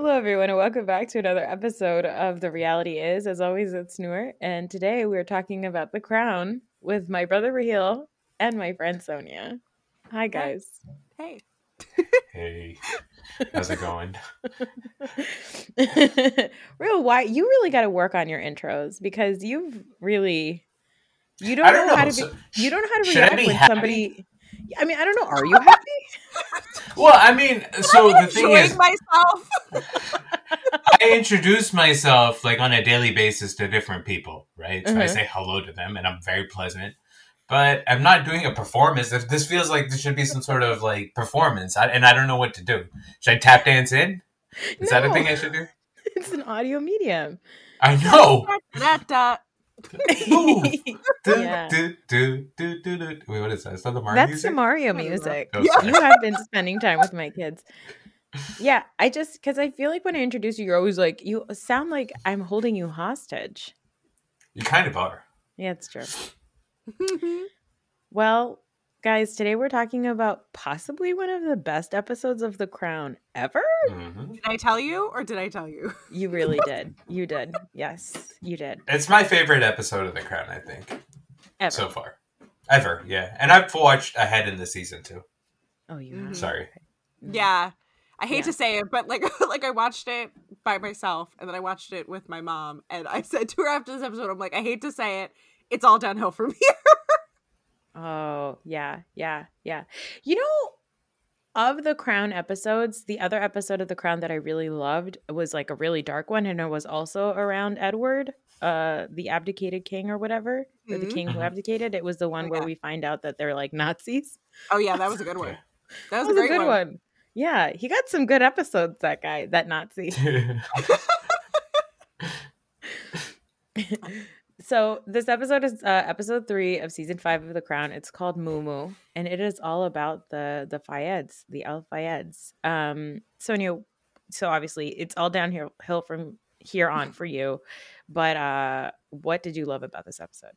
Hello, everyone, and welcome back to another episode of The Reality Is. As always, it's Noor, and today we're talking about The Crown with my brother Raheel and my friend Sonia. Hi, guys. Hey. hey, how's it going? Real, why you really got to work on your intros because you've really you don't, don't know, how to be so you don't know how to react be when happy? somebody. I mean, I don't know. Are you happy? Well, I mean, so the thing is, myself. I introduce myself like on a daily basis to different people, right? So I Mhm. say hello to them, and I'm very pleasant. But I'm not doing a performance. If this feels like there should be some sort of like performance, I, and I don't know what to do. Should I tap dance in? Is that a thing I should do? It's an audio medium. I know. Do, Yeah. do, do, do, do, do. Wait, what is that? Is that the Mario That's music? the Mario I don't know. music. Oh, You have been spending time with my kids. Yeah, I just because I feel like when I introduce you, you're always like you sound like I'm holding you hostage. You kind of are. Yeah, it's true. Well, guys, today we're talking about possibly one of the best episodes of The Crown ever. hmm Did I tell you or did I tell you? You really did. You did. Yes, you did. It's my favorite episode of The Crown, I think, Ever. so far. Ever, yeah. And I've watched ahead in the season too. oh, you. Mhm. Sorry. Yeah. I hate Yeah. to say it, but like like I watched it by myself and then I watched it with my mom and I said to her after this episode, I'm like, I hate to say it, it's all downhill from here. Oh, yeah, yeah, yeah. You know, of the Crown episodes, the other episode of the Crown that I really loved was like a really dark one, and it was also around Edward, uh, the abdicated king or whatever, or the Mhm. king who Mhm. abdicated. It was the one Oh, where yeah. we find out that they're like Nazis. Oh yeah, that was a good one. That was, That was a a good one. one. Yeah, he got some good episodes. That guy, that Nazi. So this episode is uh, episode three of season five of The Crown. It's called Moo, and it is all about the the Fayeds, the Al Fayeds. Um, Sonia, so obviously it's all downhill from here on for you. But uh, what did you love about this episode?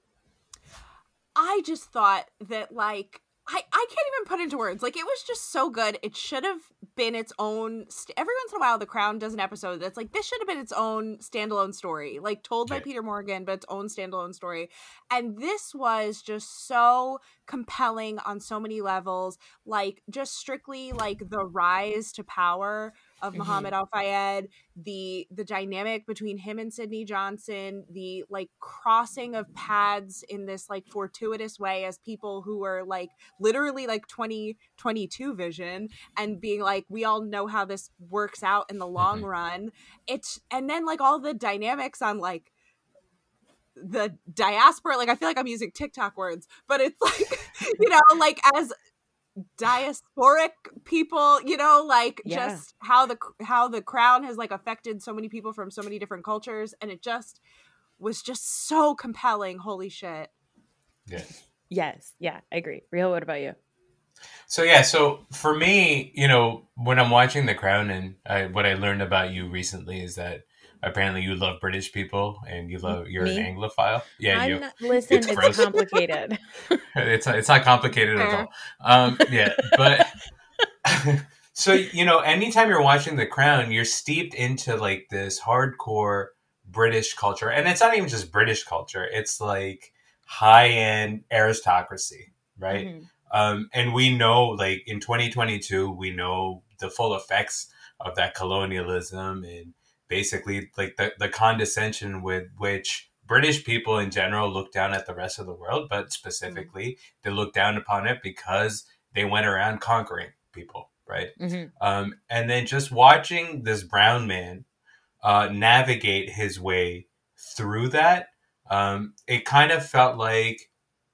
I just thought that like I, I can't even put into words. Like it was just so good. It should have been its own. St- Every once in a while, The Crown does an episode that's like this should have been its own standalone story, like told by Yeah. Peter Morgan, but its own standalone story. And this was just so compelling on so many levels. Like just strictly like the rise to power of Mhm. Muhammad Al Fayed, the the dynamic between him and Sydney Johnson, the like crossing of paths in this like fortuitous way as people who are like literally like 2022 vision and being like we all know how this works out in the long Mhm. run. It's and then like all the dynamics on like the diaspora like I feel like I'm using TikTok words, but it's like you know like as diasporic people you know like Yeah. just how the how the crown has like affected so many people from so many different cultures and it just was just so compelling holy shit yeah. Yes, yeah, I agree. Real, what about you? So yeah, so for me, you know, when I'm watching The Crown, and I, what I learned about you recently is that apparently you love British people and you love you're Me? an Anglophile. Yeah, I'm you. not, listen, It's it's, complicated. It's it's not complicated at all. Um, yeah, but so you know, anytime you're watching The Crown, you're steeped into like this hardcore British culture, and it's not even just British culture; it's like high end aristocracy, right? Mhm. Um, and we know, like in 2022, we know the full effects of that colonialism and basically like the, the condescension with which British people in general look down at the rest of the world, but specifically they look down upon it because they went around conquering people, right? hmm Um, and then just watching this brown man uh, navigate his way through that, um, it kind of felt like.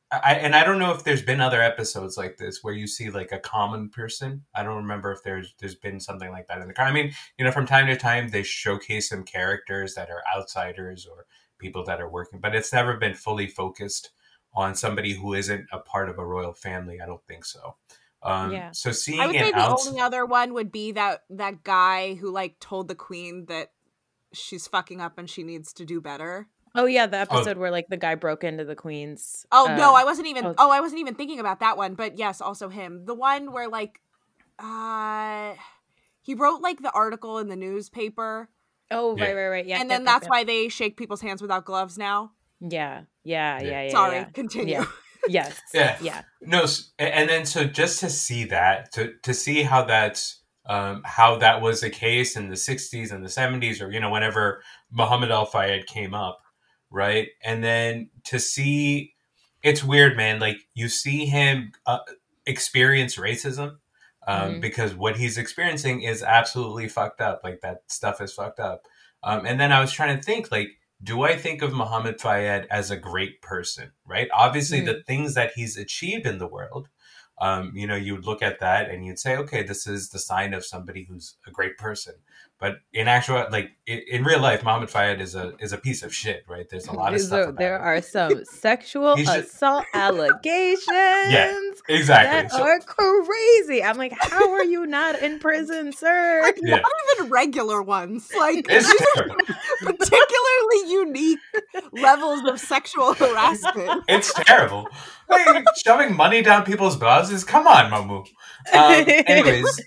I, and I don't know if there's been other episodes like this where you see like a common person. I don't remember if there's there's been something like that in the. Car. I mean, you know, from time to time they showcase some characters that are outsiders or people that are working, but it's never been fully focused on somebody who isn't a part of a royal family. I don't think so. Um, Yeah. So seeing I would say the outs- only other one would be that that guy who like told the queen that she's fucking up and she needs to do better. Oh yeah, the episode where like the guy broke into the queen's. Oh no, uh, I wasn't even. oh. Oh. I wasn't even thinking about that one. But yes, also him. The one where like, uh, he wrote like the article in the newspaper, Oh Yeah. right, right, right. Yeah, and yep, then yep, that's yep. why they shake people's hands without gloves now. Yeah, yeah, Yeah. yeah, yeah. Sorry, yeah. continue. Yeah. Yes. Yeah. Yeah. No, and then so just to see that, to to see how that's um, how that was the case in the '60s and the '70s, or you know, whenever Muhammad Al Fayed came up, right? And then to see, it's weird, man. Like you see him uh, experience racism. Um, Mhm. Because what he's experiencing is absolutely fucked up. Like that stuff is fucked up. Um, and then I was trying to think, like, do I think of Muhammad Fayed as a great person? Right? Obviously, the things that he's achieved in the world, um, you know, you would look at that and you'd say, okay, this is the sign of somebody who's a great person. But in actual, like in, in real life, Muhammad Fayed is a is a piece of shit. Right? There's a lot of stuff. there, about there him. are some sexual assault allegations Yeah, exactly. that So- are crazy. I'm like, how are you not in prison, sir? Like Yeah. not even regular ones. Like It's these are particularly unique levels of sexual harassment. It's terrible. Like, shoving money down people's blouses. Come on, Mamu. Um, anyways,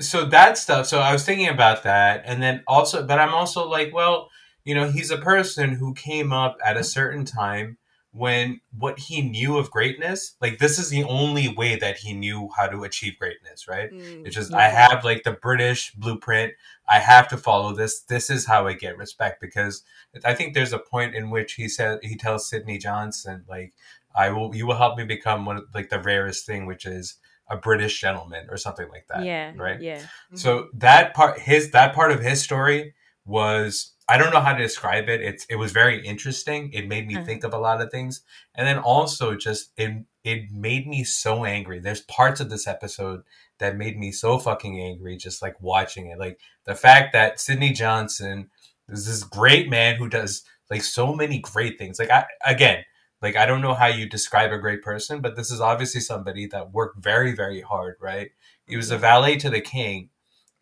so that stuff. So I was thinking about that, and then also, but I'm also like, well, you know, he's a person who came up at a certain time when what he knew of greatness, like this is the only way that he knew how to achieve greatness, right? Mm. It's just Yeah. I have like the British blueprint. I have to follow this. This is how I get respect because I think there's a point in which he said he tells Sydney Johnson like I will you will help me become one of like the rarest thing which is a British gentleman or something like that. yeah. right? Yeah. Mm-hmm. So that part his that part of his story was I don't know how to describe it. It's it was very interesting. It made me Uh-huh. think of a lot of things. And then also just it it made me so angry. There's parts of this episode that made me so fucking angry just like watching it. Like the fact that Sydney Johnson is this great man who does like so many great things. Like I again, like I don't know how you describe a great person, but this is obviously somebody that worked very very hard, right? He was a valet to the king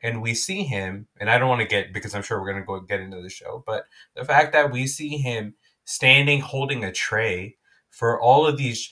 and we see him and i don't want to get because i'm sure we're going to go get into the show but the fact that we see him standing holding a tray for all of these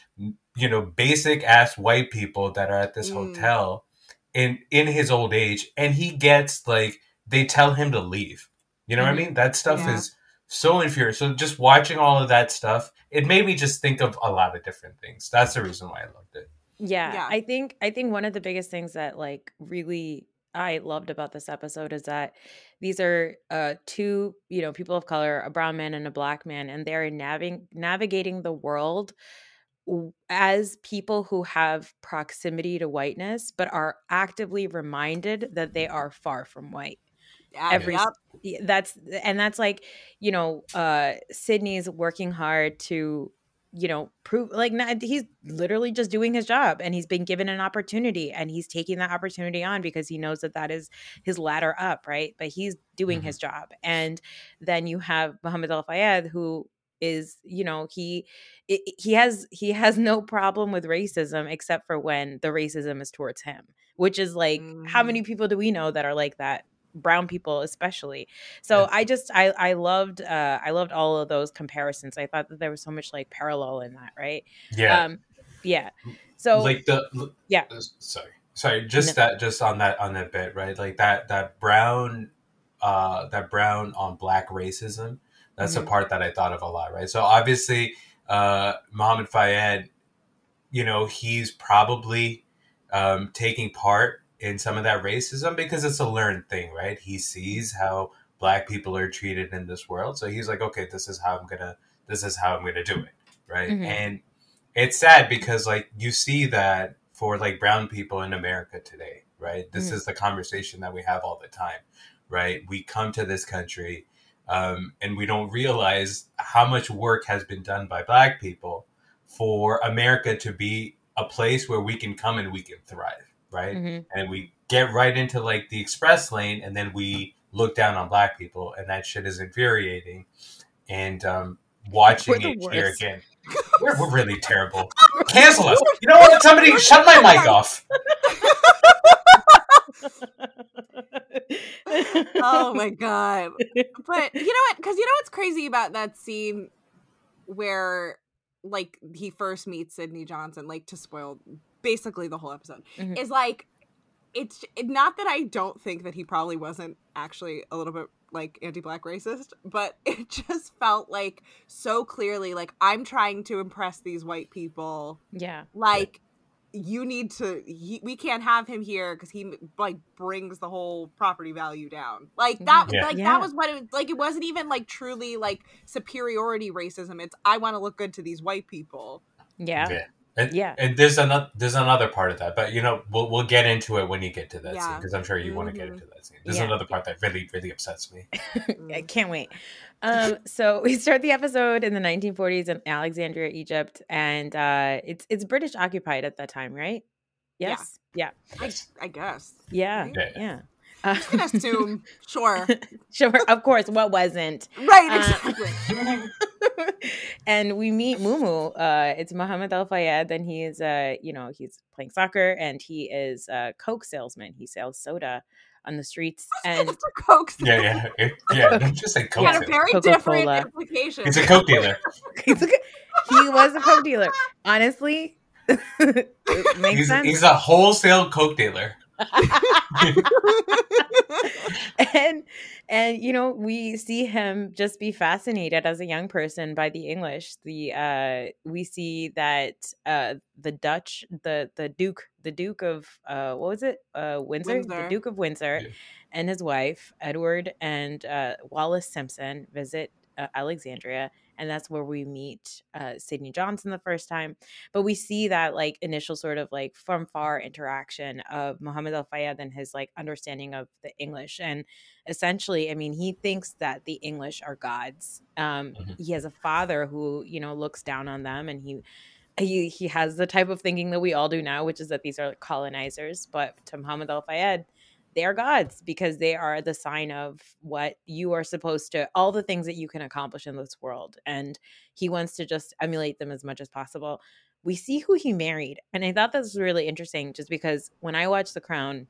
you know basic ass white people that are at this Mm. hotel in in his old age and he gets like they tell him to leave you know what i Mhm. mean that stuff Yeah. is so infuriating so just watching all of that stuff it made me just think of a lot of different things. That's the reason why i loved it. Yeah, Yeah. I think I think one of the biggest things that like really I loved about this episode is that these are uh two, you know, people of color, a brown man and a black man, and they're navig- navigating the world as people who have proximity to whiteness but are actively reminded that they are far from white. Yeah, every yep. that's and that's like you know uh sydney's working hard to you know prove like not, he's literally just doing his job and he's been given an opportunity and he's taking that opportunity on because he knows that that is his ladder up right but he's doing Mhm. his job and then you have Muhammad Al Fayed who is you know he he has he has no problem with racism except for when the racism is towards him which is like how Mhm. many people do we know that are like that brown people especially. So Yeah. i just i i loved uh i loved all of those comparisons. I thought that there was so much like parallel in that right? Yeah. Um yeah. So like the yeah. uh, sorry sorry just that just on that on that bit right? Like that that brown uh that brown on black racism that's Mhm. the part that i thought of a lot right? So obviously uh Mohammed Fayed you know he's probably um taking part in some of that racism because it's a learned thing right he sees how black people are treated in this world so he's like okay this is how i'm gonna this is how I'm to do it, right? Mhm. And it's sad because like you see that for like brown people in America today, right? This Mhm. is the conversation that we have all the time, right? We come to this country um, and we don't realize how much work has been done by black people for America to be a place where we can come and we can thrive, right? Mhm. And we get right into like the express lane and then we look down on black people and that shit is infuriating. And um, watching We're it here again, we're, we're really terrible. Cancel us. You know what? Somebody shut my mic off. oh my god but you know what because you know what's crazy about that scene where like he first meets sydney johnson like to spoil basically the whole episode Mhm. is like it's it- not that i don't think that he probably wasn't actually a little bit like anti-black racist but it just felt like so clearly like i'm trying to impress these white people yeah. like you need to he, we can't have him here because he like brings the whole property value down like that Yeah. like Yeah. that was what it was like it wasn't even like truly like superiority racism it's i want to look good to these white people Yeah. Yeah. And, Yeah. and there's another there's another part of that, but you know we'll we'll get into it when you get to that scene because I'm sure you want to get into that scene. There's Yeah. another part that really really upsets me. I can't wait. Um, so we start the episode in the 1940s in Alexandria, Egypt, and uh, it's it's British occupied at that time, right? Yeah. Yes. Yeah. I, I guess Yeah. Right? Yeah. Yeah. Uh, i can assume sure sure. Of course. What wasn't? right Uh, exactly and we meet Mumu. Uh, it's Mohammed Al Fayed, and he is, uh, you know, he's playing soccer, and he is a Coke salesman. He sells soda on the streets, and it's coke Yeah, yeah, it, yeah. Don't just say coke. had a very different Coca-Cola. implication It's a coke dealer. he's a, he was a Coke dealer. Honestly, it makes He's, sense. he's a wholesale coke dealer. and and you know we see him just be fascinated as a young person by the english. The uh we see that uh the dutch the the duke the duke of uh what was it? Uh windsor, the duke of windsor Yeah. and his wife edward and uh wallis simpson visit uh, alexandria and that's where we meet uh, Sydney Johnson the first time. But we see that like initial sort of like from far interaction of Muhammad Al Fayed and his like understanding of the English. And essentially, I mean, he thinks that the English are gods. Um, Mhm. He has a father who you know looks down on them, and he. He, he has the type of thinking that we all do now, which is that these are like colonizers. But to Muhammad Al Fayed, they are gods because they are the sign of what you are supposed to all the things that you can accomplish in this world and he wants to just emulate them as much as possible. We see who he married and i thought this was really interesting just because when i watched the crown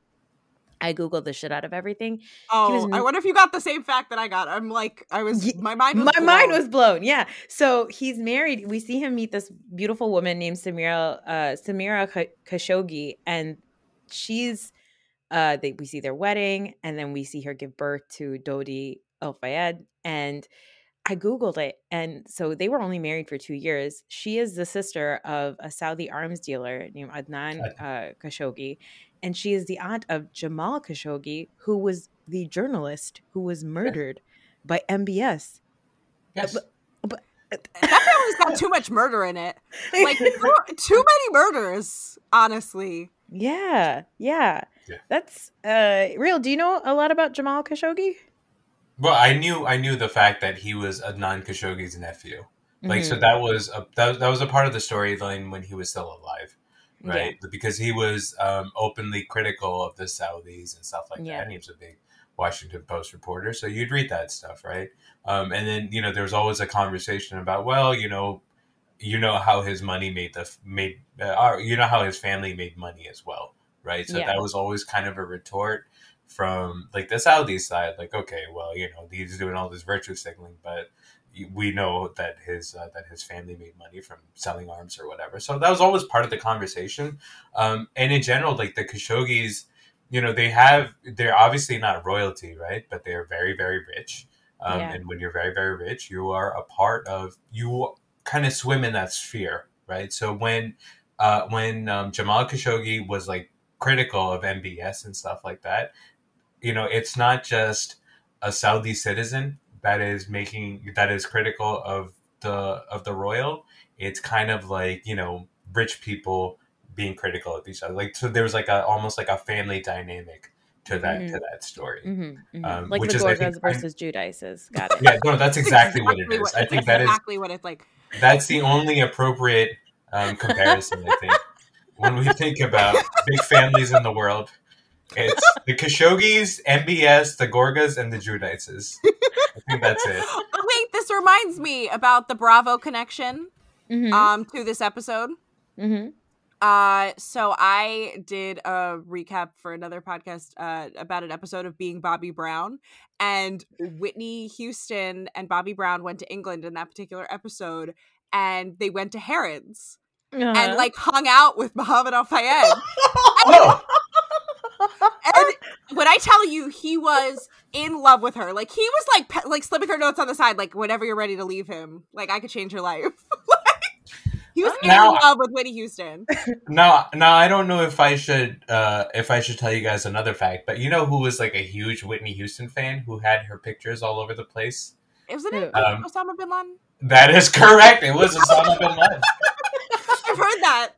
i googled the shit out of everything. Oh i wonder if you got the same fact that i got. I'm like i was my mind was my mind blown. was blown yeah. So he's married we see him meet this beautiful woman named samira uh samira khashoggi and she's uh they, we see their wedding and then we see her give birth to dodi el fayed and i googled it and so they were only married for two years. She is the sister of a saudi arms dealer named adnan uh, khashoggi and she is the aunt of jamal khashoggi who was the journalist who was murdered by mbs Yes. that family's got too much murder in it. Like too, too many murders honestly Yeah, yeah. Yeah. That's uh real. Do you know a lot about Jamal Khashoggi? Well, I knew I knew the fact that he was Adnan Khashoggi's nephew. Like so Mhm. that was a that, that was a part of the storyline when he was still alive, Yeah. right? Because he was um, openly critical of the Saudis and stuff like Yeah. that. And he was a big Washington Post reporter, so you'd read that stuff, right? Um, and then you know there was always a conversation about well, you know, you know how his money made the made uh, you know how his family made money as well, right? So Yeah. that was always kind of a retort from like the Saudi side, like okay, well, you know, he's doing all this virtue signaling, but we know that his uh, that his family made money from selling arms or whatever. So that was always part of the conversation. Um, and in general, like the Khashoggis, you know, they have they're obviously not royalty, right? But they're very very rich. Um, Yeah. And when you're very very rich, you are a part of you kind of swim in that sphere, right? So when uh, when um, Jamal Khashoggi was like critical of MBS and stuff like that, you know, it's not just a Saudi citizen that is making that is critical of the of the royal, it's kind of like you know rich people being critical of each other. Like so, there was like a almost like a family dynamic to that Mhm. to that story. Mm-hmm, mm-hmm. Um, like which the is, think, versus Giudices. Got it. Yeah, no, that's exactly what it is. I think that is exactly what it's like. that's the only appropriate um, comparison. I think when we think about big families in the world, it's the Khashoggis, MBS, the Gorgas, and the Giudices. I think that's it. Wait, this reminds me about the Bravo connection Mhm, um to this episode. Uh, so I did a recap for another podcast uh, about an episode of Being Bobby Brown, and Whitney Houston and Bobby Brown went to England in that particular episode, and they went to Harrods and Uh-huh. like hung out with Muhammad Al Fayed. Oh, and when I tell you, he was in love with her. Like he was like pe- like slipping her notes on the side, like whenever you're ready to leave him, like I could change your life. Like, he was Now- in love with Whitney Houston. now, now I don't know if I should uh, if I should tell you guys another fact, but you know who was like a huge Whitney Houston fan who had her pictures all over the place? Isn't it Um, Osama bin Laden? That is correct. It was Osama bin Laden. I've heard that.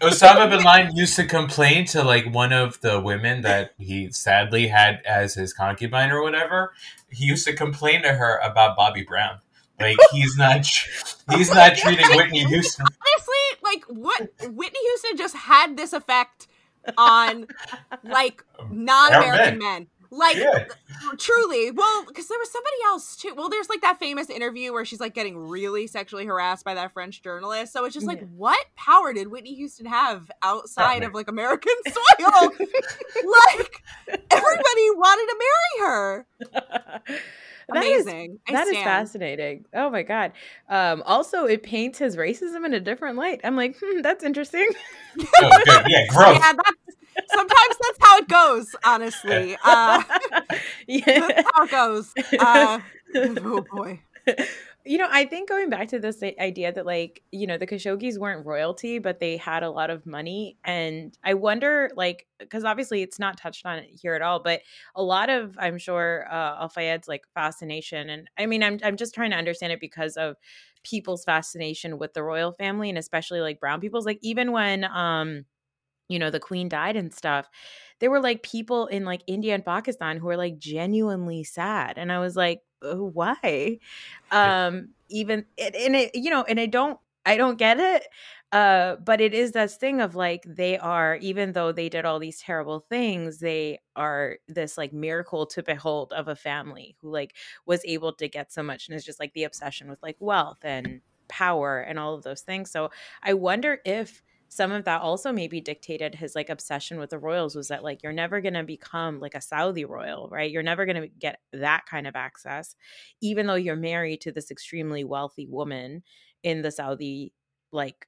Osama bin Laden used to complain to like one of the women that he sadly had as his concubine or whatever. He used to complain to her about Bobby Brown. Like he's not he's not treating Whitney Houston. Honestly, like what Whitney Houston just had this effect on like non-American men. men. Like Yeah. truly, well, because there was somebody else too. Well, there's like that famous interview where she's like getting really sexually harassed by that French journalist. So it's just like, Yeah. what power did Whitney Houston have outside of like American soil? like everybody wanted to marry her. That is- Amazing. I That is stand. fascinating. Oh my god. Um, also, it paints his racism in a different light. I'm like, hmm, that's interesting. Oh, good. Yeah, growth. Yeah, that's sometimes that's how it goes. Honestly, uh, yeah. that's how it goes. Uh, oh boy. You know, I think going back to this idea that like, you know, the Khashoggis weren't royalty, but they had a lot of money. And I wonder, like, because obviously it's not touched on here at all, but a lot of, I'm sure, uh, Al Fayed's like fascination. And I mean, I'm, I'm just trying to understand it because of people's fascination with the royal family and especially like brown people's. Like, even when, um, you know, the queen died and stuff, there were like people in like India and Pakistan who were like genuinely sad. And I was like, "Uh, why? Um, even it, and it, you know, and I don't, I don't get it. Uh, but it is this thing of like they are, even though they did all these terrible things, they are this like miracle to behold of a family who like was able to get so much, and it's just like the obsession with like wealth and power and all of those things. So I wonder if some of that also maybe dictated his like obsession with the royals was that like you're never going to become like a Saudi royal, right? You're never going to get that kind of access even though you're married to this extremely wealthy woman in the Saudi like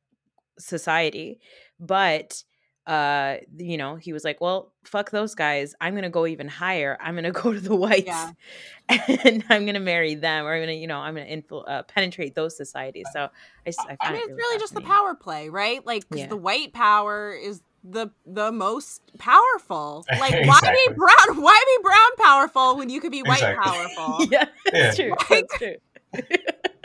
society. But uh you know, he was like, "Well, fuck those guys. I'm going to go even higher. I'm going to go to the whites Yeah. and I'm going to marry them or I'm going to, you know, I'm going to influ- uh, penetrate those societies." So I just I, I find mean, it it's really just the power play, right? Like 'cause Yeah. the white power is the the most powerful. Like why be brown? Why be brown powerful when you could be white Exactly. powerful? yeah, that's Yeah. true. Like- That's true.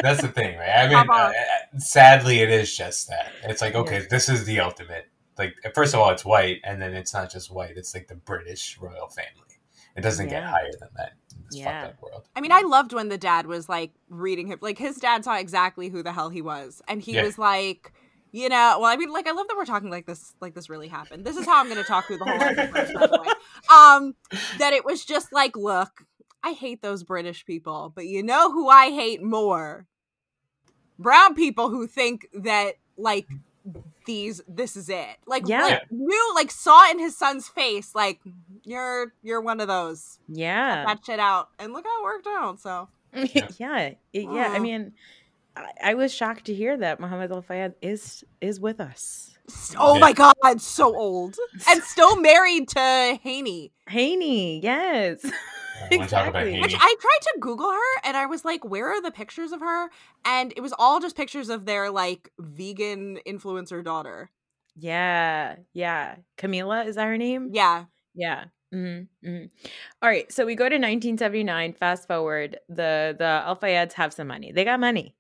That's the thing, right? I mean, Come uh, on. uh, sadly, it is just that. It's like, okay, Yeah. this is the ultimate. Like, first of all, it's white, and then it's not just white. It's like the British royal family. It doesn't get higher than that in this Yeah. fucked up world. I mean, I loved when the dad was like reading him. Like his dad saw exactly who the hell he was, and he Yeah. was like, you know, well, I mean, like I love that we're talking like this, like this really happened. This is how I'm going to talk through the whole episode. by the way. Um, that it was just like, look, I hate those British people, but you know who I hate more? Brown people who think that like these this is it like Yeah. like, knew like saw in his son's face like you're you're one of those Yeah. that shit out and look how it worked out so yeah. it- yeah. I mean, I, I was shocked to hear that Muhammad Al Fayed is is with us. oh Yeah. my god so old and still married to heini Heini, yes. I want to talk about Exactly. Which i tried to google her and i was like where are the pictures of her and it was all just pictures of their like vegan influencer daughter yeah. Yeah. Camilla, is that her name? yeah Yeah. hmm hmm All right. So we go to 1979. Fast forward. The the Al Fayeds have some money. They got money,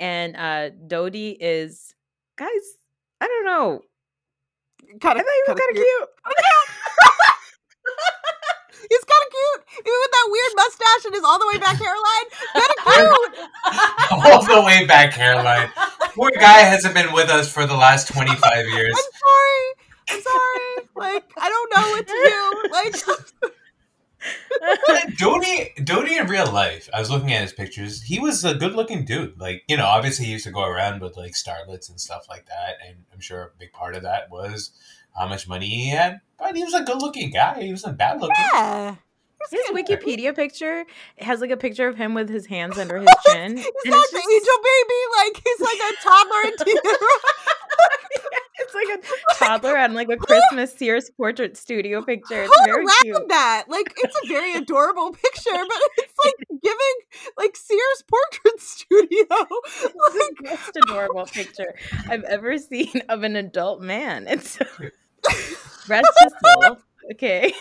and uh Dodi is guys. I don't know. Kind of, I thought you were kind of cute. He's kind of cute, even with that weird mustache and his all the way back hairline. Kind of cute. All the way back, Caroline. Poor guy hasn't been with us for the last 25 years. I'm sorry. I'm sorry. Like I don't know what to do. Like Dodi, Dodi in real life, I was looking at his pictures. He was a good looking dude. Like, you know, obviously he used to go around with like starlets and stuff like that. And I'm sure a big part of that was how much money he had. But he was a good looking guy. He wasn't bad looking. yeah. His Wikipedia picture has like a picture of him with his hands under his chin. He's and not it's the just- angel baby. Like he's like a toddler in tears. It's like a toddler on like a Christmas Sears portrait studio picture. It's Who would very cute. that? Like it's a very adorable picture, but it's like giving like Sears portrait studio. the most adorable picture I've ever seen of an adult man. It's rest his soul. Okay. and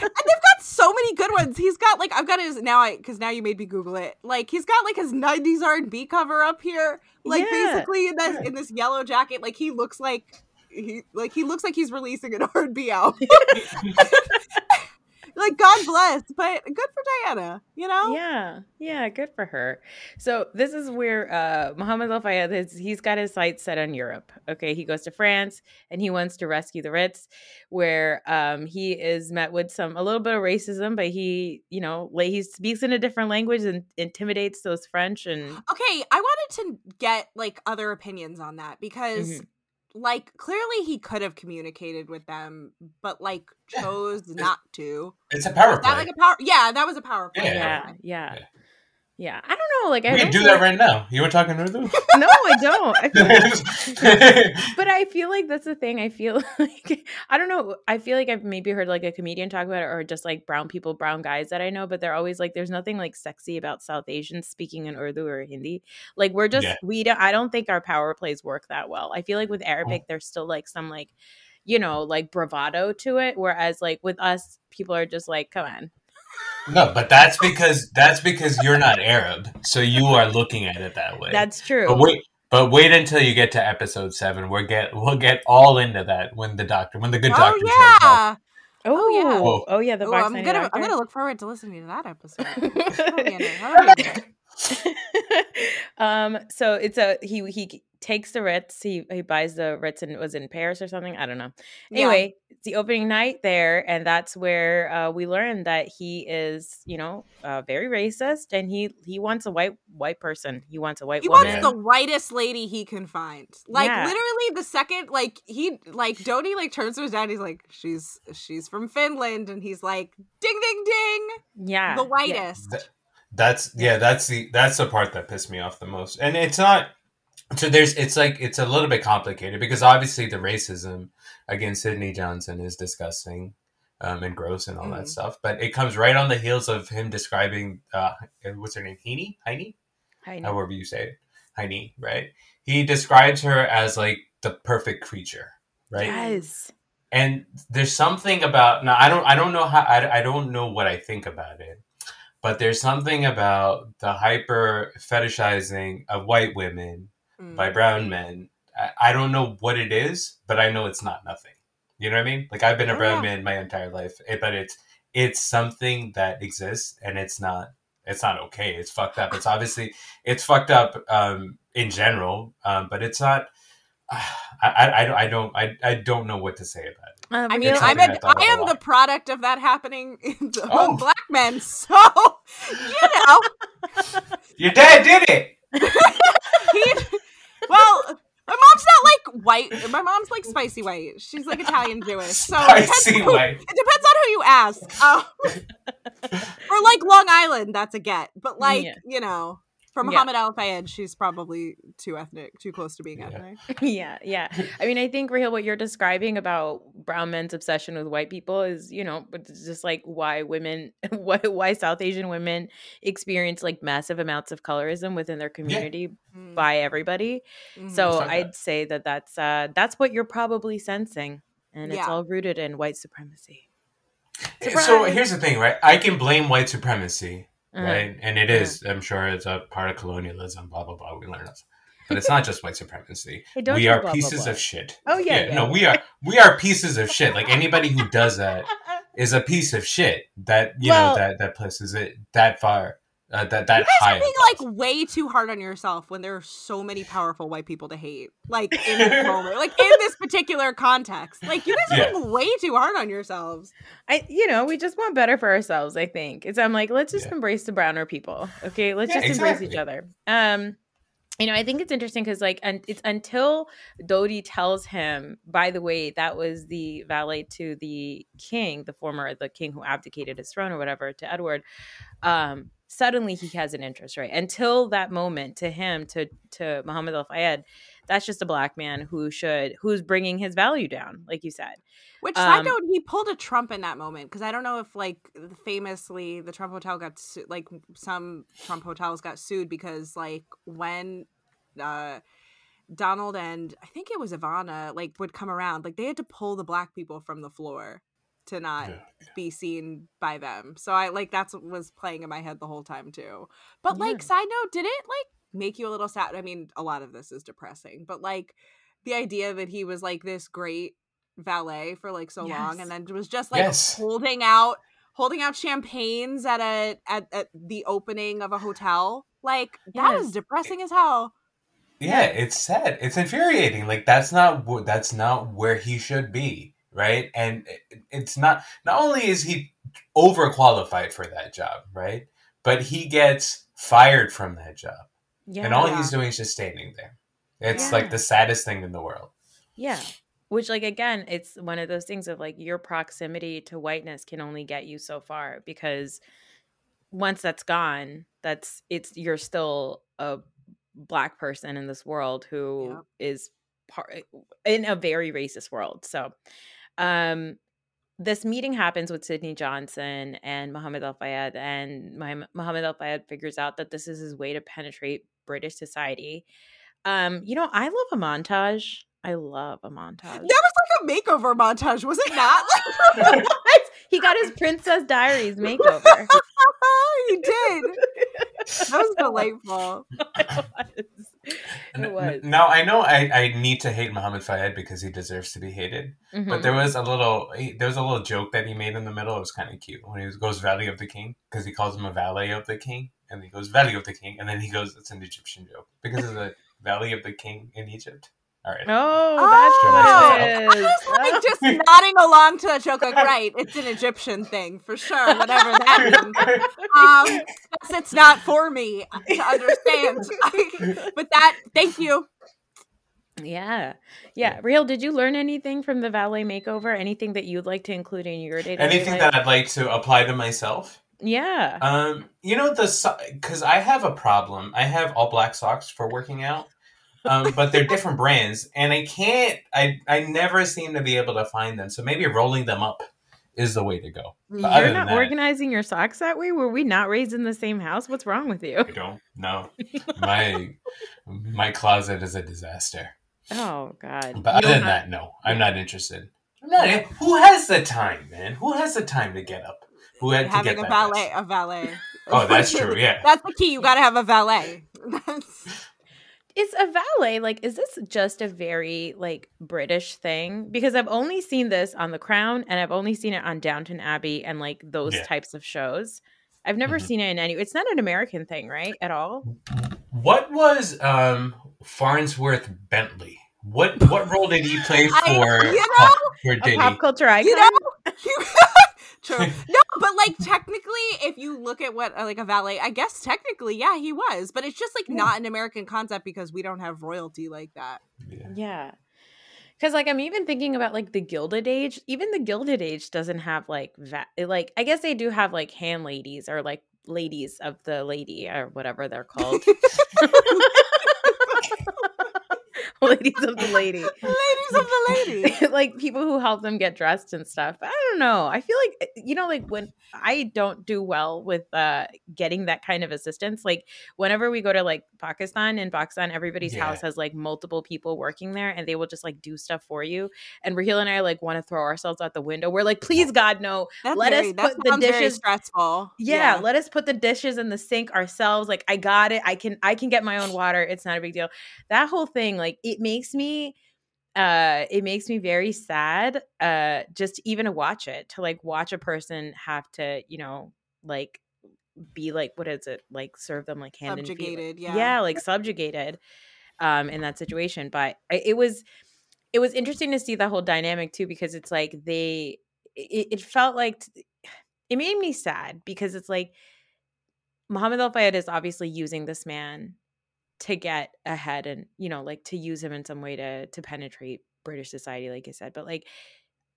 they've got so many good ones. He's got like I've got his now I because now you made me Google it. Like he's got like his '90s R&B cover up here. Like Yeah. basically in this in this yellow jacket, like he looks like he like he looks like he's releasing an R&B album. like God bless, but good for Diana. You know? Yeah, yeah, good for her. So this is where uh Mohammed Al Fayed is he's got his sights set on Europe. Okay, he goes to France and he wants to rescue the Ritz, where um he is met with some a little bit of racism, but he, you know, like he speaks in a different language and intimidates those French and Okay, I wanted to get like other opinions on that because Mhm. Like clearly he could have communicated with them, but like chose not to. It's a power Was that like a power yeah, that was a power play. Yeah. yeah, yeah. Yeah. Yeah, I don't know. Like, I we can don't do that like- right now. You were talking Urdu? No, I don't. I feel but I feel like that's the thing. I feel like I don't know. I feel like I've maybe heard like a comedian talk about it, or just like brown people, brown guys that I know. But they're always like, "There's nothing like sexy about South Asians speaking in Urdu or Hindi." Like we're just Yeah. we don't. I don't think our power plays work that well. I feel like with mm. Arabic, there's still like some like you know like bravado to it, whereas like with us, people are just like, "Come on." No, but that's because that's because you're not Arab, so you are looking at it that way. That's true. But wait, but wait until you get to episode seven. We'll get we'll get all into that when the doctor when the good doctor Oh yeah. oh yeah. yeah. Oh. Oh yeah. The Ooh, I'm gonna I'm gonna look forward to listening to that episode. That'll be in it. That'll be in it. um so it's a he he takes the ritz he he buys the ritz and was in paris or something i don't know Yeah. anyway it's the opening night there and that's where uh, we learn that he is you know uh, very racist and he he wants a white white person he wants a white He woman wants the whitest lady he can find. Like Yeah. literally the second like he like Dodi like turns to his dad, he's like, She's she's from Finland, and he's like, Ding ding ding. yeah the yeah. whitest. Th- That's yeah, that's the that's the part that pissed me off the most. And it's not so there's it's like it's a little bit complicated because obviously the racism against Sydney Johnson is disgusting um, and gross and all that Mhm. stuff. But it comes right on the heels of him describing uh, what's her name, Heini, Heini, however you say it, Heini, right? He describes her as like the perfect creature, right? yes and there's something about now i don't i don't know how I, I don't know what i think about it but there's something about the hyper fetishizing of white women Mm. by brown men I, I don't know what it is but i know it's not nothing you know what i mean like i've been a Oh, brown yeah. man my entire life but it's it's something that exists and it's not it's not okay it's fucked up it's obviously it's fucked up um in general um but it's not I, I, I don't I don't I, I don't know what to say about it. um, I mean, I'm something an, I I am the product of that happening in among Oh. black men. So, you know, Your dad did it. he, well, my mom's not like white. My mom's like spicy white. She's like Italian Jewish. So it depends Spicy who- white. It depends on who you ask. Um, or like Long Island, that's a get. But like, Yeah. you know, for Yeah. Muhammad Al Fayed, she's probably too ethnic, too close to being Yeah. ethnic. yeah, yeah. I mean, I think Raheel, what you're describing about brown men's obsession with white people is, you know, it's just like why women, why why South Asian women experience like massive amounts of colorism within their community Mm, by everybody. mhm. So like I'd that. say that that's uh that's what you're probably sensing, and it's all rooted in white supremacy. So here's the thing, right? I can blame white supremacy Uh-huh. right? And it is, Yeah. I'm sure, it's a part of colonialism. Blah blah blah. We learn, it. but it's not just white supremacy. We are blah, blah, pieces blah. of shit. Oh, yeah, yeah. no, we are we are pieces of shit. Like anybody who does that is a piece of shit. That you Well- know that that places it that far, uh, that that You guys high. are being above. like way too hard on yourself when there are so many powerful white people to hate. Like in this moment, like in this particular context. Like you guys are Yeah. being way too hard on yourselves. I, you know, we just want better for ourselves. I think it's. I'm like, let's just Yeah. embrace the browner people. Okay, let's Yeah, just embrace each other. Um, you know, I think it's interesting because, like, and it's until Dodi tells him, by the way, that was the valet to the king, the former the king who abdicated his throne or whatever to Edward. Um, suddenly he has an interest, right? Until that moment, to him, to to Muhammad Al Fayed, that's just a black man who should who's bringing his value down, like you said. Which side Um, note, he pulled a Trump in that moment because I don't know if like famously the Trump hotel got su- like some Trump hotels got sued because like when uh Donald and I think it was Ivana like would come around like they had to pull the black people from the floor to not Yeah. be seen by them. So I like that's what was playing in my head the whole time too. But Yeah. like side note, did it like make you a little sad? I mean, a lot of this is depressing, but like the idea that he was like this great valet for like so long and then was just like Yes. holding out holding out champagnes at a at, at the opening of a hotel. Like that is Yes. depressing as hell. Yeah, it's sad. It's infuriating. Like that's not that's not where he should be, right? And it's not. Not only is he overqualified for that job, right? But he gets fired from that job, Yeah. and all he's doing is just standing there. It's Yeah. like the saddest thing in the world. Yeah. Which, like, again, it's one of those things of like your proximity to whiteness can only get you so far because once that's gone, that's it's you're still a black person in this world who Yep. is part in a very racist world. So, um, this meeting happens with Sydney Johnson and Muhammad Al Fayed, and Muhammad Al Fayed figures out that this is his way to penetrate British society. Um, you know, I love a montage. I love a montage. That was like a makeover montage, was it not? he got his Princess Diaries makeover. he did. That was delightful. N- it was. Now I know I, I need to hate Muhammad Fayed because he deserves to be hated. But Mhm. there was a little there was a little joke that he made in the middle. It was kind of cute when he was, goes Valley of the King because he calls him a valet of the king, and he goes Valley of the King, and then he goes it's an Egyptian joke because of the Valley of the King in Egypt. All right. Oh, that's Oh, what I was like just nodding along to that joke, like, right, it's an Egyptian thing for sure, whatever that means. Um, it's not for me to understand. but that, thank you. yeah. Yeah. Real, did you learn anything from the valet makeover? Anything that you'd like to include in your day Anything that I'd like to apply to myself? Yeah. Um, you know the because I have a problem. I have all black socks for working out, um, but they're different brands, and I can't. I I never seem to be able to find them. So maybe rolling them up is the way to go. But You're not that- organizing your socks that way? Were we not raised in the same house? What's wrong with you? I don't know. My my closet is a disaster. Oh God. But You other than have- that, no, I'm not interested. I'm not. Who has the time, man? Who has the time to get up? Who had to get a that valet, dressed? a valet. Oh, that's true. Yeah. That's the key. You got to have a valet. That's- is a valet like is this just a very like british thing because i've only seen this on the crown and i've only seen it on downton abbey and like those Yeah. types of shows i've never Mhm. seen it in any it's not an american thing right at all What was um Fonzworth Bentley? What what role did he play I- for you know, for Diddy? pop culture icon you know, you- true. No, but like technically, if you look at what uh, like a valet, I guess technically, yeah, he was. But it's just like not an American concept because we don't have royalty like that. Yeah. yeah because like i'm even thinking about like the gilded age even the gilded age doesn't have like va- like i guess they do have like hand ladies or like ladies of the lady or whatever they're called ladies of the lady. ladies of the lady. like people who help them get dressed and stuff. I don't know. I feel like eh, you know, like when I don't do well with uh getting that kind of assistance. Like whenever we go to like Pakistan, in Pakistan, everybody's Yeah. house has like multiple people working there, and they will just like do stuff for you. And Raheel and I like want to throw ourselves out the window. We're like, please God, no. That's Let very, us put the dishes- stressful. Yeah, let us put the dishes in the sink ourselves. Like I got it. I can I can get my own water. It's not a big deal. That whole thing, like it makes me uh it makes me very sad uh just even to watch it to like watch a person have to you know like be like what is it like serve them like hand and feet. Yeah. yeah like subjugated um in that situation but it was it was interesting to see that whole dynamic too because it's like they it, it felt like t- it made me sad because it's like Muhammad Al Fayed is obviously using this man to get ahead and you know like to use him in some way to to penetrate British society like I said but like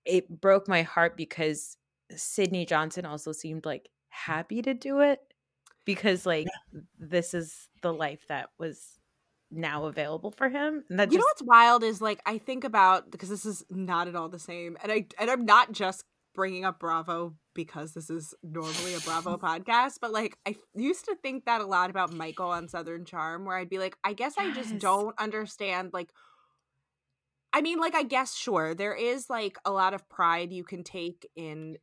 it broke my heart because Sydney Johnson also seemed like happy to do it because like this is the life that was now available for him and that you know what's wild is like I think about because this is not at all the same, and I and I'm not just bringing up Bravo because this is normally a Bravo podcast, but like I used to think that a lot about Michael on Southern Charm, where I'd be like, I guess I just don't understand like. I mean, like, I guess, sure, there is like a lot of pride you can take in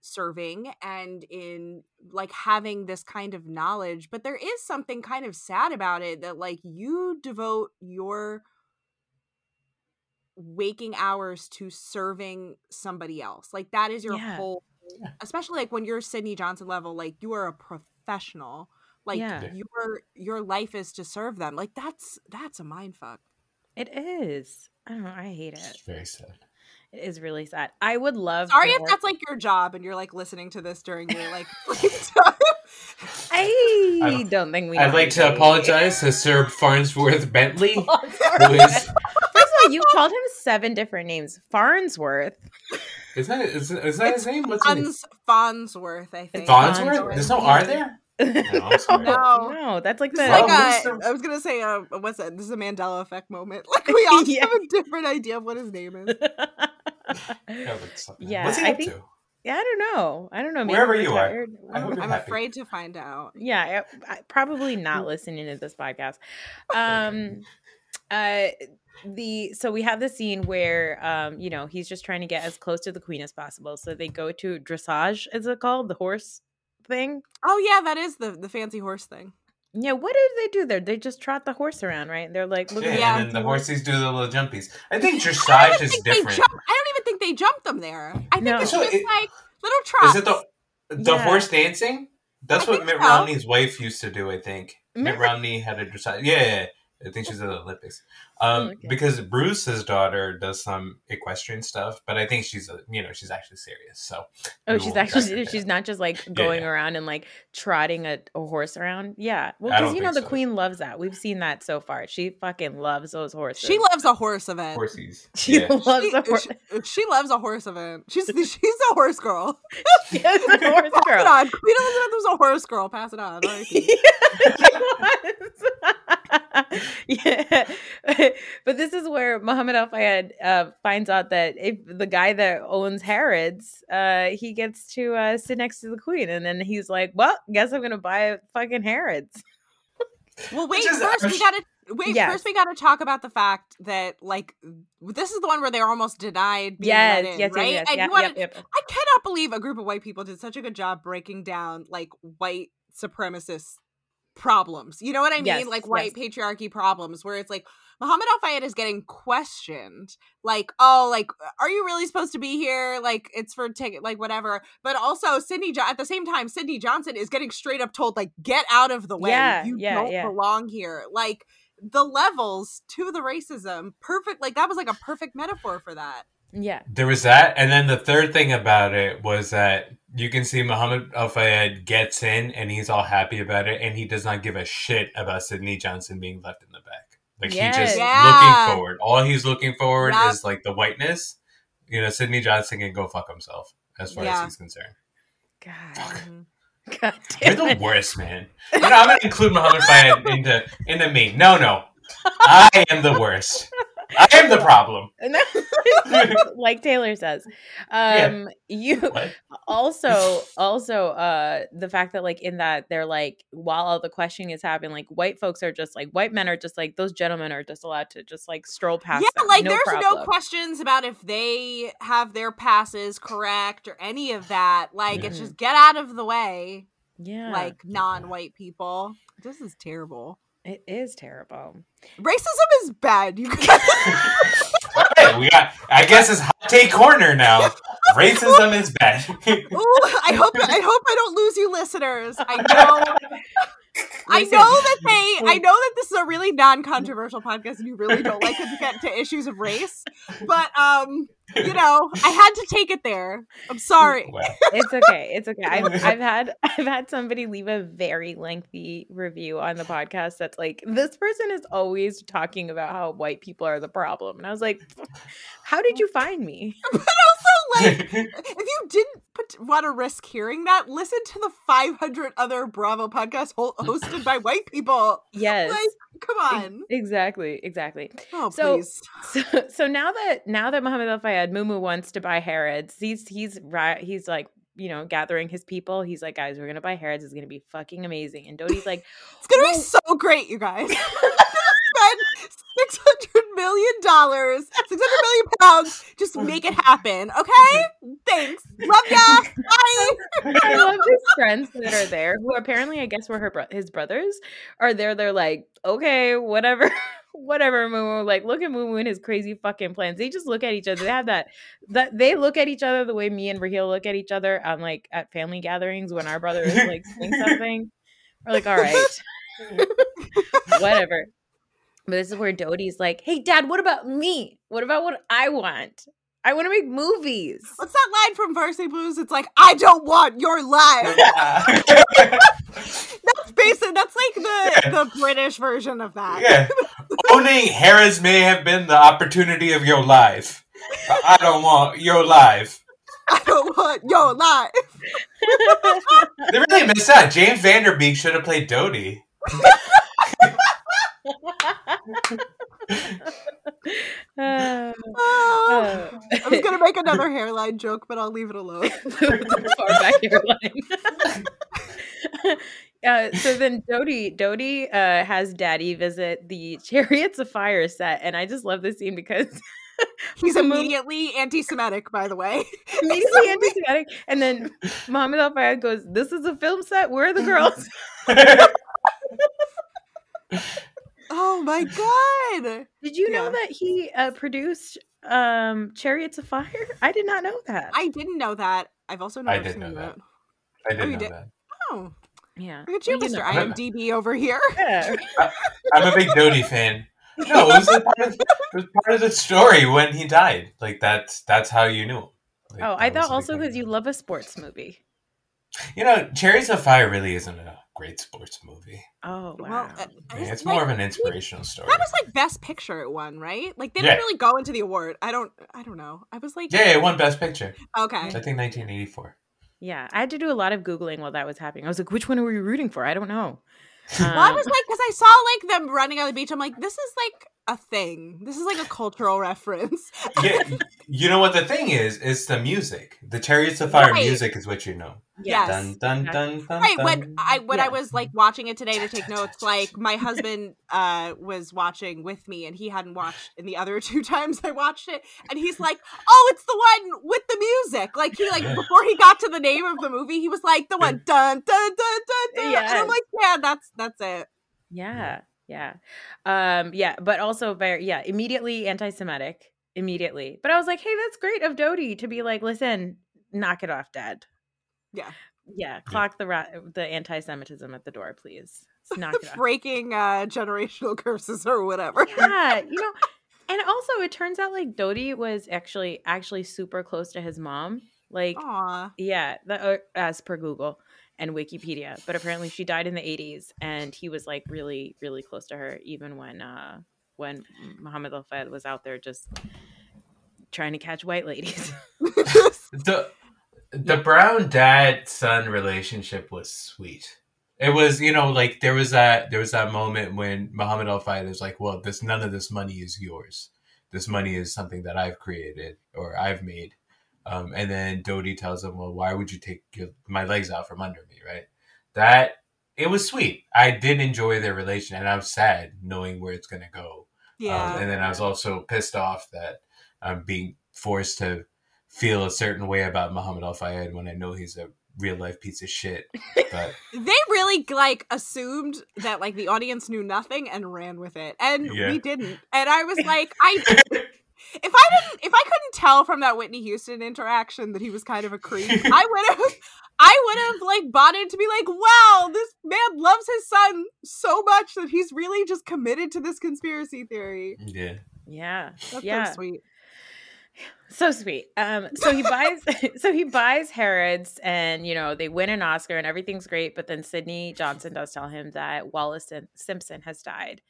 serving and in like having this kind of knowledge, but there is something kind of sad about it that like you devote your waking hours to serving somebody else. Like, that is your Yeah. whole, Yeah. especially like when you're Sydney Johnson level, like, you are a professional. Like, Yeah. Yeah. your your life is to serve them. Like, that's that's a mind fuck. it is I don't know I hate it. It's very sad. it is really sad I would love Sorry to if work- that's like your job and you're like listening to this during your like free time. I I- don't think we. I'd like to apologize to Sir Farnsworth Bentley, who Farnsworth. is First of all, you called him seven different names. Farnsworth. Is that is, is that his name? What's his name? Fons Fonsworth, I think. Fonsworth? Farnsworth. There's no R there. I'm. No. no, that's like the is Well, a, I was gonna say, uh, what's that? This is a Mandela effect moment. Like we all Yeah. have a different idea of what his name is. Yeah, but something. Yeah, What's he I up think- to? yeah, I don't know. I don't know. Maybe Wherever you are. I hope you're I'm happy. afraid to find out. yeah, I, I, probably not listening to this podcast. Um, uh, the so we have the scene where um, you know, he's just trying to get as close to the queen as possible. So they go to dressage. Is it called the horse thing? Oh yeah, that is the the fancy horse thing. Yeah, what do they do there? They just trot the horse around, right? They're like, look Yeah, at Yeah. and then the horses do the little jumpies. I think dressage even is think different. jump. I don't even think they jumped them there. I think No. it's So just it- like little trots. Is it the the Yeah. horse dancing? That's I what Mitt so. Romney's wife used to do. I think Mitt Mitt- Romney had a dressage. Yeah, yeah, yeah. I think she's at the Olympics. Um, Oh, okay. because Bruce's daughter does some equestrian stuff, but I think she's a, you know she's actually serious. So Oh, she's actually she's down. not just like going yeah. around and like trotting a, a horse around. Yeah, well, because you know the so. queen loves that. We've seen that so far. She fucking loves those horses. she loves a horse event. horses. She yeah. loves She, the horse. she, she loves a horse event. She's she's a horse girl. She is a horse Pass it girl. on. Queen Elizabeth was a horse girl. Pass it on. R.I.P. yeah, but this is where Muhammad Al Fayed uh, finds out that if the guy that owns Harrods, uh, he gets to uh, sit next to the queen, and then he's like, "Well, guess I'm gonna buy fucking Harrods." Well, wait. Is- First, we gotta wait. Yes. First, we gotta talk about the fact that like this is the one where they're almost denied being Yes, let in, yes, right? yes, and yes, you wanna, yep, yep, yep. I cannot believe a group of white people did such a good job breaking down like white supremacist problems. You know what I mean? Yes, like white yes. patriarchy problems where it's like Muhammad Al Fayed is getting questioned. Like, oh, like, uh, are you really supposed to be here? Like, it's for ticket, like whatever. But also, Sydney jo- at the same time, Sydney Johnson is getting straight up told, like, get out of the way. Yeah, you yeah, don't yeah. belong here. Like the levels to the racism, perfect. Like that was like a perfect metaphor for that. Yeah. There was that, and then the third thing about it was that you can see Muhammad Al Fayed gets in, and he's all happy about it, and he does not give a shit about Sydney Johnson being left in the back. Like Yes. he just Yeah. looking forward. All he's looking forward is like the whiteness. You know, Sydney Johnson can go fuck himself as far Yeah. as he's concerned. God. Mhm. God You're the worst, man. You know, I'm gonna include Muhammad Fayed into into me. No, no, I am the worst. I am the problem. like Taylor says. Um you What? also also uh the fact that like in that they're like while all the questioning is happening like white folks are just like white men are just like those gentlemen are just allowed to just like stroll past yeah, them, like no there's no questions about if they have their passes correct or any of that. Like it's Mhm. just get out of the way, yeah like non-white people. This is terrible. It is terrible Racism is bad. You guys. Hey, we got. I guess it's hot take corner now. Racism is bad. Ooh, I hope I hope I don't lose you, listeners. I know. I know that they. I know that this is a really non-controversial podcast, and you really don't like to get into issues of race. But um, you know, I had to take it there. I'm sorry. Well, it's okay. It's okay. I've, I've had I've had somebody leave a very lengthy review on the podcast that's like, this person is always talking about how white people are the problem. And I was like, how did you find me? But also, like, if you didn't put, want to risk hearing that, listen to the 500 other Bravo podcasts hosted by white people. Yes. Like, come on. Exactly, exactly. Oh, So- please. So, so now that now that Mohammed Al Fayed Mumu wants to buy Harrods, he's he's right. He's like you know gathering his people. He's like, guys, we're gonna buy Harrods. It's gonna be fucking amazing. And Dodi's like, It's gonna Well- be so great, you guys. Six hundred million dollars, six hundred million pounds. Just make it happen, okay? Thanks. Love ya. Bye. I love his friends that are there, who apparently I guess were her bro- his brothers, are there. They're like, okay, whatever. Whatever, Mumu. Like, look at Mumu and his crazy fucking plans. They just look at each other. They have that that they look at each other the way me and Raheel look at each other on like at family gatherings when our brother is like saying something. We're like, all right, whatever. But this is where Dodi's like, hey, dad, what about me? What about what I want? I want to make movies. What's that line from Varsity Blues? It's like, I don't want your life. That's basic. That's like the the British version of that. yeah. Owning Harrods may have been the opportunity of your life. But I don't want your life. I don't want your life. They really missed out. James Van Der Beek should have played Dodi. Uh, Oh, uh, I was gonna make another hairline joke, but I'll leave it alone. far back hairline. Uh, so then Dodi Dodi uh, has Daddy visit the Chariots of Fire set, and I just love this scene because He's the movie- immediately anti-Semitic, by the way. immediately anti-Semitic, and then Muhammad Al Fayed goes, "This is a film set. Where are the girls?" Oh my god! Did you know that he uh, produced um, Chariots of Fire? I did not know that. I didn't know that. I've also never I did seen know that. that. I Oh, didn't you know did? that. Oh, yeah, look at you, Mr. IMDb over here. Yeah. I'm a big Dodi fan. No, it was, part of, it was part of the story when he died. Like that's that's how you knew. him. Like, Oh, I thought also because you love a sports movie. You know, Chariots of Fire really isn't a great sports movie. Oh wow. Well, uh, I mean, it's like- more of an inspirational story. That was like best picture it won, right? Like they didn't really go into the award. I don't. I don't know. I was like, Yeah, it won Best Picture. okay. I think 1984. Yeah, I had to do a lot of googling while that was happening. I was like, which one are we rooting for? I don't know. Well, I Um, was like, because I saw like them running on the beach. I'm like, this is like a thing. This is like a cultural reference. Yeah, you know what the thing is? It's the music. The Chariots of Fire Right. music is what you know. Yes. Dun dun dun dun. Right dun. when I when I was like watching it today to take notes, like my husband uh was watching with me and he hadn't watched in the other two times I watched it, and he's like, "Oh, it's the one with the music." Like he like before he got to the name of the movie, he was like, "The one dun dun dun dun dun," and I'm like, "Yeah, that's that's it." yeah, yeah, um, yeah, but also very yeah, immediately anti-Semitic, immediately. But I was like, hey, that's great of Dodi to be like, listen, knock it off, Dad. Yeah. Yeah, clock the ra- the anti-Semitism at the door, please. Just knock it off. Breaking uh generational curses or whatever. yeah, you know, and also it turns out like Dodi was actually actually super close to his mom. Like, Aw. yeah, the, uh, as per Google and Wikipedia, but apparently she died in the 80s, and he was like really, really close to her, even when uh when Muhammad Al Fayed was out there just trying to catch white ladies. the the brown dad son relationship was sweet. It was, you know, like there was that there was that moment when Muhammad Al Fayed is like, "Well, this none of this money is yours. this money is something that I've created or I've made. Um, and then Dodi tells him, well, why would you take your, my legs out from under me, right? That it was sweet. I did enjoy their relation, and I'm sad knowing where it's going to go. Yeah. Um, and then I was also pissed off that I'm being forced to feel a certain way about Muhammad Al Fayed when I know he's a real life piece of shit. But they really like assumed that like the audience knew nothing and ran with it and Yeah. we didn't and i was like i if i didn't if i couldn't tell from that whitney houston interaction that he was kind of a creep i would have i would have like bought in to be like wow this man loves his son so much that he's really just committed to this conspiracy theory yeah. Yeah. that's yeah. so sweet So sweet. Um, so he buys so he buys Harrods and you know, they win an Oscar and everything's great, but then Sydney Johnson does tell him that Wallis Simpson has died.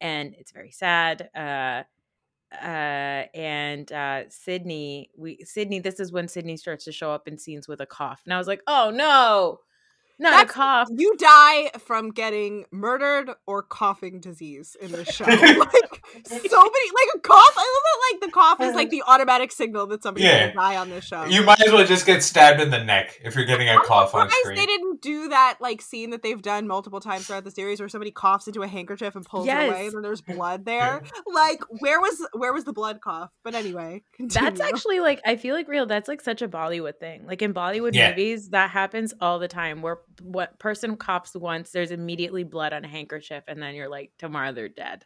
And it's very sad. Uh uh and uh Sydney we Sydney this is when Sydney starts to show up in scenes with a cough. And I was like, "Oh no. Not That's- a cough." you die from getting murdered or coughing disease in this show. like so many, like a cough. I love that. Like the cough is like the automatic signal that somebody's Yeah. gonna die on this show. You might as well just get stabbed in the neck if you're getting a I'm cough on surprised screen. they didn't do that like scene that they've done multiple times throughout the series where somebody coughs into a handkerchief and pulls it away and then there's blood there. Like where was where was the blood cough? But anyway, continue. That's actually like I feel like real. That's like such a Bollywood thing. Like in Bollywood Yeah. movies, that happens all the time. Where what person coughs once, there's immediately blood on a handkerchief, and then you're like, tomorrow they're dead.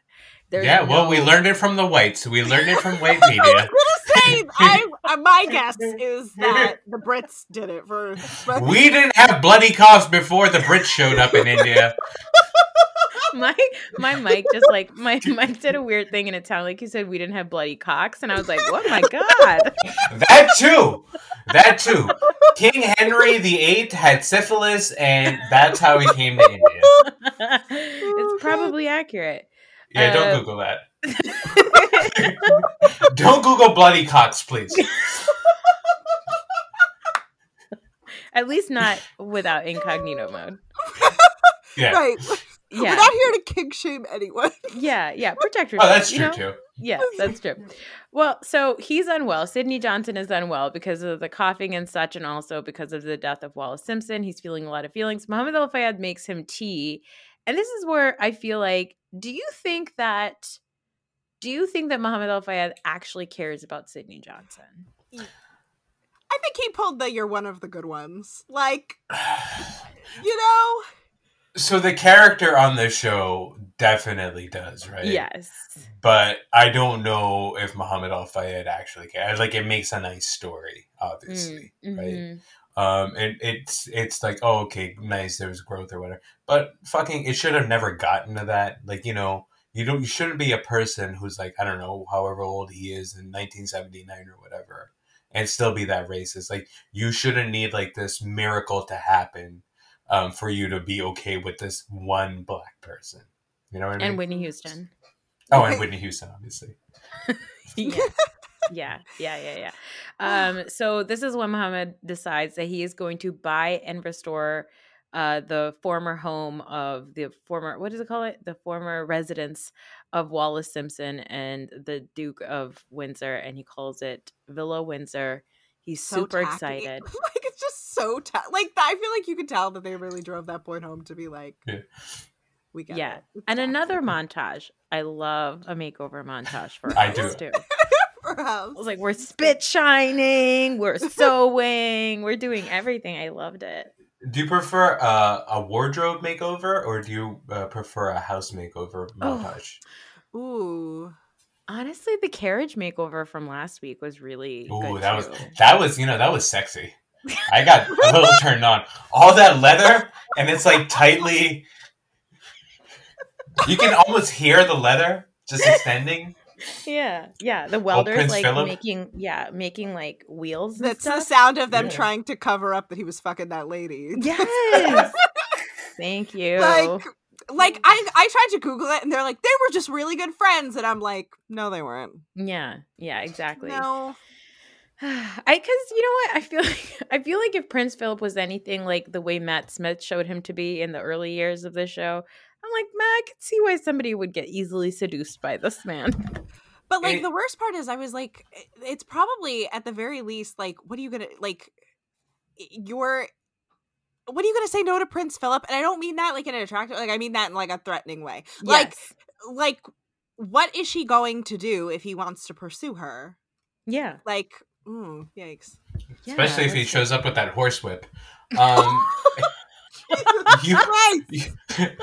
There's yeah, well, we learned it from the whites. We learned it from white I was media. say, I, uh, my guess is that the Brits did it first. We didn't have bloody coughs before the Brits showed up in India. my my mic just like my mic did a weird thing, and it sounded like he said we didn't have bloody cocks, and I was like, oh my god. That too. That too. King Henry the Eighth had syphilis, and that's how he came to India. it's probably accurate. Yeah, Uh, don't Google that. Don't Google bloody cocks, please. At least not without incognito mode. Yeah. right, Yeah. we're not here to kink shame anyone. Yeah, yeah. Protect Oh, yourself. that's you true know? too. Yeah, that's true. Well, so he's unwell. Sydney Johnson is unwell because of the coughing and such, and also because of the death of Wallis Simpson. He's feeling a lot of feelings. Muhammad Al Fayed makes him tea. And this is where I feel like, do you think that do you think that Muhammad Al Fayed actually cares about Sydney Johnson? I think he pulled the "you're one of the good ones." Like, you know, So the character on the show definitely does, right? Yes. But I don't know if Muhammad Al Fayed actually cares. Like it makes a nice story, obviously. Mm, Right. mhm. Um and it's it's like, oh okay, nice, there was growth or whatever. But fucking it should have never gotten to that. Like, you know, you don't you shouldn't be a person who's like, I don't know, however old he is in nineteen seventy nine or whatever, and still be that racist. Like you shouldn't need like this miracle to happen um, for you to be okay with this one black person. You know what I mean? And Whitney Houston. oh, and Whitney Houston, obviously. yeah. yeah, yeah, yeah, yeah. Um, so this is when Muhammad decides that he is going to buy and restore uh, the former home of the former what does it call it? The former residence of Wallis Simpson and the Duke of Windsor, and he calls it Villa Windsor. He's so super tacky. excited. Like it's just so ta- like I feel like you could tell that they really drove that point home to be like, Yeah. we get Yeah. it. It's And tacky. another montage. I love a makeover montage for I us do. too. Perhaps. I was like, we're spit shining, we're sewing, we're doing everything. I loved it. Do you prefer uh, a wardrobe makeover or do you uh, prefer a house makeover Oh. montage? Ooh. Honestly, the carriage makeover from last week was really Ooh, good that was that was you know that was sexy. I got a little turned on. All that leather and it's like tightly. You can almost hear the leather just extending. yeah, yeah. The welders like Philip? making, yeah, making like wheels. And That's the sound of them Yeah. trying to cover up that he was fucking that lady. Yes. Thank you. like like I I tried to Google it and they're like, they were just really good friends. And I'm like, no, they weren't. yeah, yeah, exactly. No. I because you know what I feel like I feel like if Prince Philip was anything like the way Matt Smith showed him to be in the early years of the show, I'm like, man, I could see why somebody would get easily seduced by this man. But like the worst part is, I was like, it's probably at the very least, like, what are you gonna like? y- You're, what are you gonna say no to Prince Philip? And I don't mean that like in an attractive, like I mean that in like a threatening way. Like, like, what is she going to do if he wants to pursue her? yeah, Like, mm, yikes. yeah, Especially if he shows up with that horsewhip. Um, you, Right.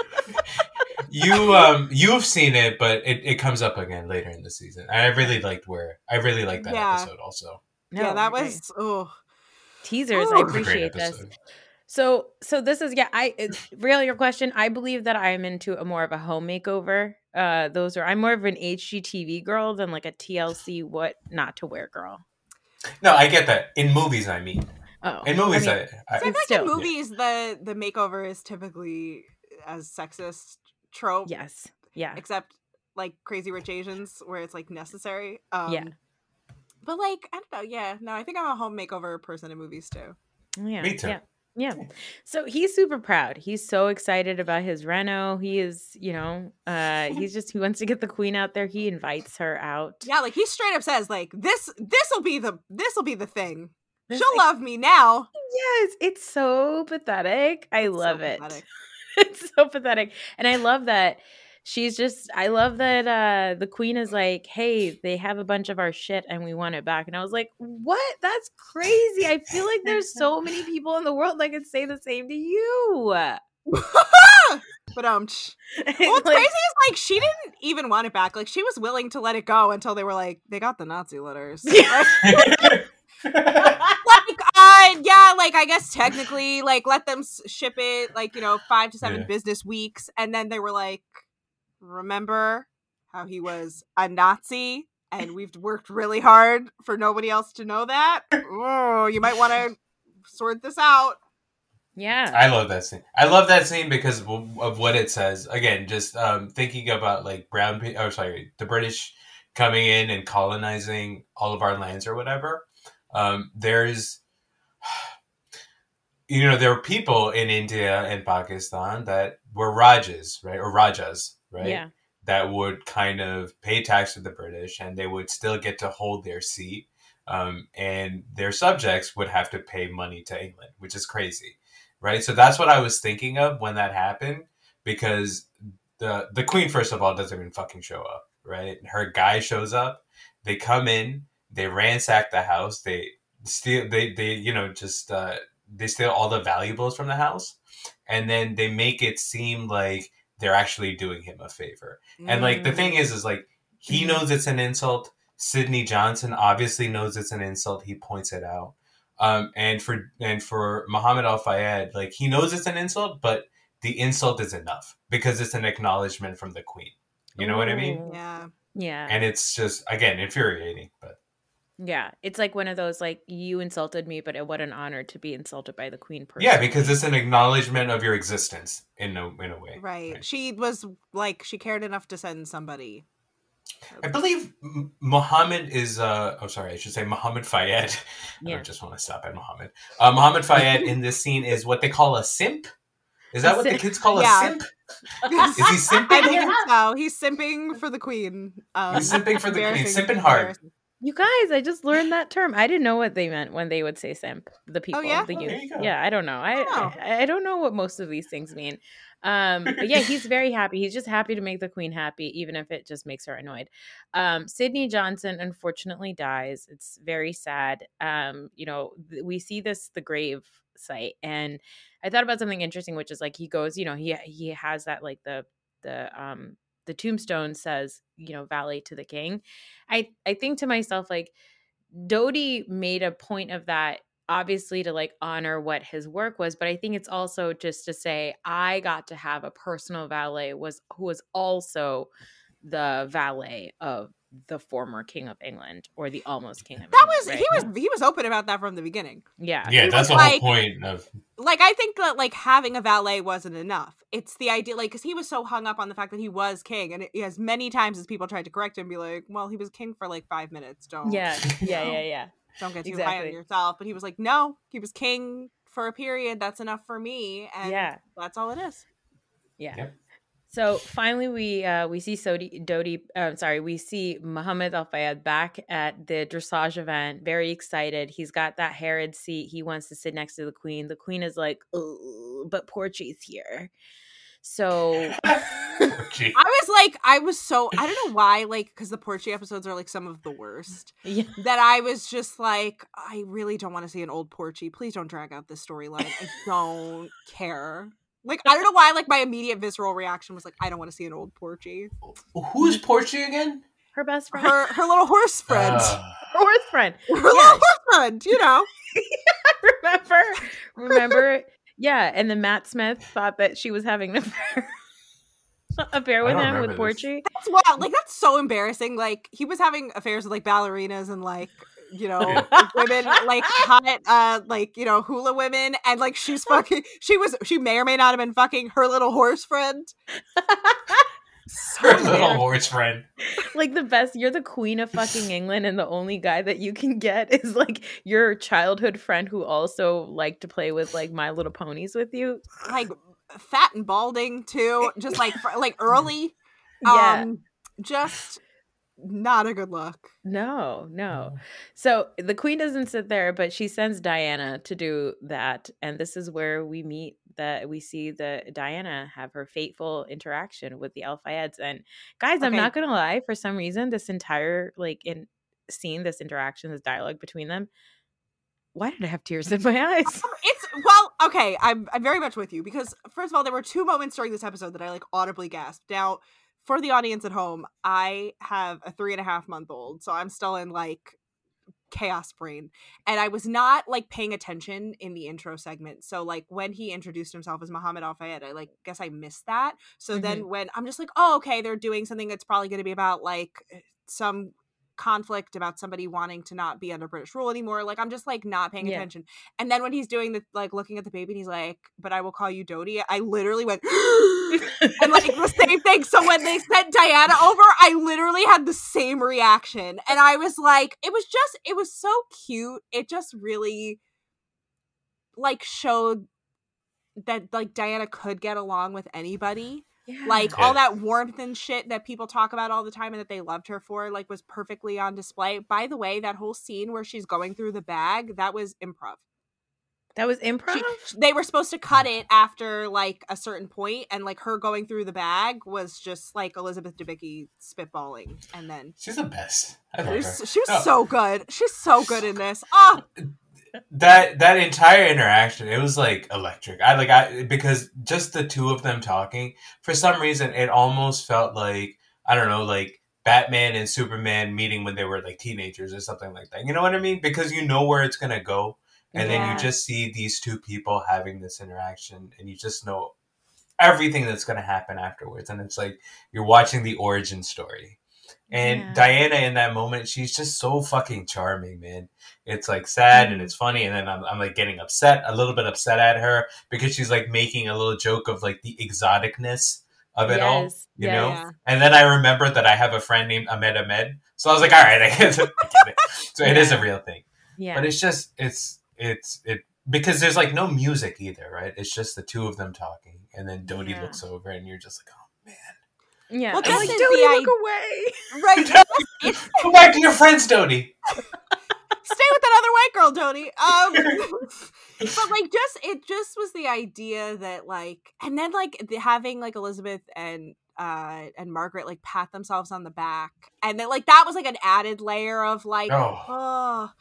you um you've seen it, but it, it comes up again later in the season. I really liked where I really liked that Yeah. episode also. No, yeah, that okay. was oh teasers. Ooh. I It It was a great appreciate this. So, so this is yeah. I it's really your question. I believe that I am into a more of a home makeover. Uh, those are I'm more of an HGTV girl than like a TLC what not to wear girl. No, I get that. In movies, I mean. Oh, In movies, I I, mean, I, I feel like still. in movies the the makeover is typically as sexist trope. yes, yeah, except like Crazy Rich Asians, where it's like necessary. Um, Yeah. But like, I don't know. Yeah, no, I think I'm a home makeover person in movies too. yeah, Me too. Yeah. Yeah. So he's super proud. He's so excited about his reno. He is, you know, uh he's just he wants to get the queen out there. He invites her out. Yeah, like he straight up says, like this, this will be the, this will be the thing. This- She'll love me now. Yes, it's so pathetic. I It's so love it. pathetic. it's so pathetic. And I love that she's just I love that uh the queen is like, "Hey, they have a bunch of our shit and we want it back." And I was like, "What? That's crazy. I feel like there's so many people in the world that could say the same to you." but um, tch. Well, what's like- crazy is like she didn't even want it back. Like she was willing to let it go until they were like, they got the Nazi letters. like, uh, yeah, like I guess technically, like let them s- ship it, like you know, five to seven Yeah. business weeks, and then they were like, remember how he was a Nazi, and we've worked really hard for nobody else to know that. Oh, you might want to sort this out. yeah. I love that scene. I love that scene because of of what it says. Again, just um, thinking about like brown, pe- oh sorry, the British coming in and colonizing all of our lands or whatever. Um, there's, you know, there were people in India and Pakistan that were Rajas, right, or Rajas, right, Yeah. that would kind of pay tax to the British, and they would still get to hold their seat. Um, and their subjects would have to pay money to England, which is crazy right? So that's what I was thinking of when that happened because the the queen first of all doesn't even fucking show up, right? Her guy shows up, they come in, they ransack the house, they steal they they you know just uh they steal all the valuables from the house and then they make it seem like they're actually doing him a favor. And like the thing is is like he Mhm. knows it's an insult. Sydney Johnson obviously knows it's an insult. He points it out. Um, and for and for Muhammad Al Fayed, like he knows it's an insult, but the insult is enough because it's an acknowledgement from the queen. You know what I mean? Yeah, Yeah. And it's just again infuriating. But yeah. It's like one of those like you insulted me, but what an honor to be insulted by the queen person. yeah, because it's an acknowledgement of your existence in a in a way. right. She was like, she cared enough to send somebody. I believe M- Muhammad is. Uh, oh, sorry, I should say Muhammad Fayed. I Yeah. don't just want to stop at Muhammad. Uh, Muhammad Fayed in this scene is what they call a simp. Is that A what the kids call a Yeah. simp? Is he simping? I think so. He's simping for the queen. Um, He's simping for the queen, embarrassing- simping hard. You guys, I just learned that term. I didn't know what they meant when they would say simp. The people, yeah? the Oh, youth. there you yeah, I don't know. I, Oh. I I don't know what most of these things mean. Um, but yeah, he's very happy. He's just happy to make the queen happy, even if it just makes her annoyed. Um, Sydney Johnson unfortunately dies. It's very sad. Um, you know, th- we see this the grave site, and I thought about something interesting, which is like he goes, you know, he he has that like the the um the tombstone says, you know, valet to the king. I I think to myself like Dodi made a point of that obviously to like honor what his work was but i think it's also just to say i got to have a personal valet was who was also the valet of the former king of england or the almost king of That england was he was he was open about that from the beginning. yeah Yeah, He that's was the whole point of. Like I think that like having a valet wasn't enough. It's the idea like because he was so hung up on the fact that he was king, and it, as many times as people tried to correct him, be like, "Well, he was king for like five minutes. Don't yeah yeah yeah yeah don't get too high on yourself." But he was like, "No, he was king for a period. That's enough for me, and Yeah. that's all it is." yeah Yep. So finally, we uh, we see Sodi, Dodi. Uh, sorry, we see Muhammad Al Fayed back at the dressage event. Very excited. He's got that Harrods seat. He wants to sit next to the queen. The queen is like, "But Porchey's here." So Gee. I was like, I was so I don't know why, like, because the Porchey episodes are like some of the worst. yeah, That I was just like, I really don't want to see an old Porchey. Please don't drag out this storyline. I don't care. Like, I don't know why. Like, my immediate visceral reaction was like, I don't want to see an old Porchey. Who's Porchey again? her best friend, Her her little horse friend, Uh, her horse friend. her little horse friend. You know, remember, remember, yeah. And then Matt Smith thought that she was having an affair, affair with him with remember this. Porchey. that's wild. Like, that's so embarrassing. Like, he was having affairs with like ballerinas and like. You know, Yeah. women like hot, uh, like you know, hula women, and like she's fucking. She was. She may or may not have been fucking her little horse friend. So her little weird. horse friend. like the best you're the queen of fucking england and the only guy that you can get is like your childhood friend who also liked to play with like my little ponies with you like fat and balding too just like like early yeah um just not a good look. No no. So the queen doesn't sit there but she sends diana to do that and this is where we meet that we see the diana have her fateful interaction with the al-fayeds and guys i'm not gonna lie for some reason this entire like in scene this interaction this dialogue between them why did i have tears in my eyes? Um, it's well okay I'm, I'm very much with you because first of all there were two moments during this episode that i like audibly gasped. Now for the audience at home i have a three and a half month old so i'm still in like chaos brain. And i was not like paying attention in the intro segment. So like when he introduced himself as muhammad al-fayed i like guess i missed that. So then mm-hmm. when i'm just like oh okay they're doing something that's probably going to be about like some conflict about somebody wanting to not be under british rule anymore like i'm just like not paying Yeah. attention and then when he's doing the like looking at the baby and he's like but i will call you dodi i literally went and like the same thing. So when they sent Diana over, I literally had the same reaction. And I was like, it was just, it was so cute. It just really like showed that like Diana could get along with anybody. Yeah. Like Yeah. all that warmth and shit that people talk about all the time and that they loved her for, like was perfectly on display. By the way, that whole scene where she's going through the bag, that was improv that was improv. they were supposed to cut it after like a certain point and like her going through the bag was just like elizabeth debicki spitballing and then She's the best. I she love her. was, she was No, oh. so good she's so good in this oh that that entire interaction, it was like electric. I like I because just the two of them talking, for some reason, it almost felt like I don't know, like Batman and Superman meeting when they were like teenagers or something like that. You know what I mean? Because you know where it's gonna go, and then you just see these two people having this interaction, and you just know everything that's gonna happen afterwards, and it's like you're watching the origin story. And Yeah. Diana in that moment, she's just so fucking charming, man. It's like sad Mm. and it's funny, and then I'm, I'm like getting upset, a little bit upset at her because she's like making a little joke of like the exoticness of it all, you yes. know. Yeah. And then I remember that I have a friend named Ahmed Ahmed, so I was like, all right, I get it. I get it. So it is a real thing, Yeah. but it's just it's it's it because there's like no music either, right? It's just the two of them talking, and then Dodi Yeah. looks over, and you're just like, yeah. Well, I'm like, is Dodi, look i- away. right it's go back to your friends, Dodi. stay with that other white girl Tony. um but like just it just was the idea that like and then like the, having like elizabeth and uh and margaret like pat themselves on the back and then like that was like an added layer of like Oh. oh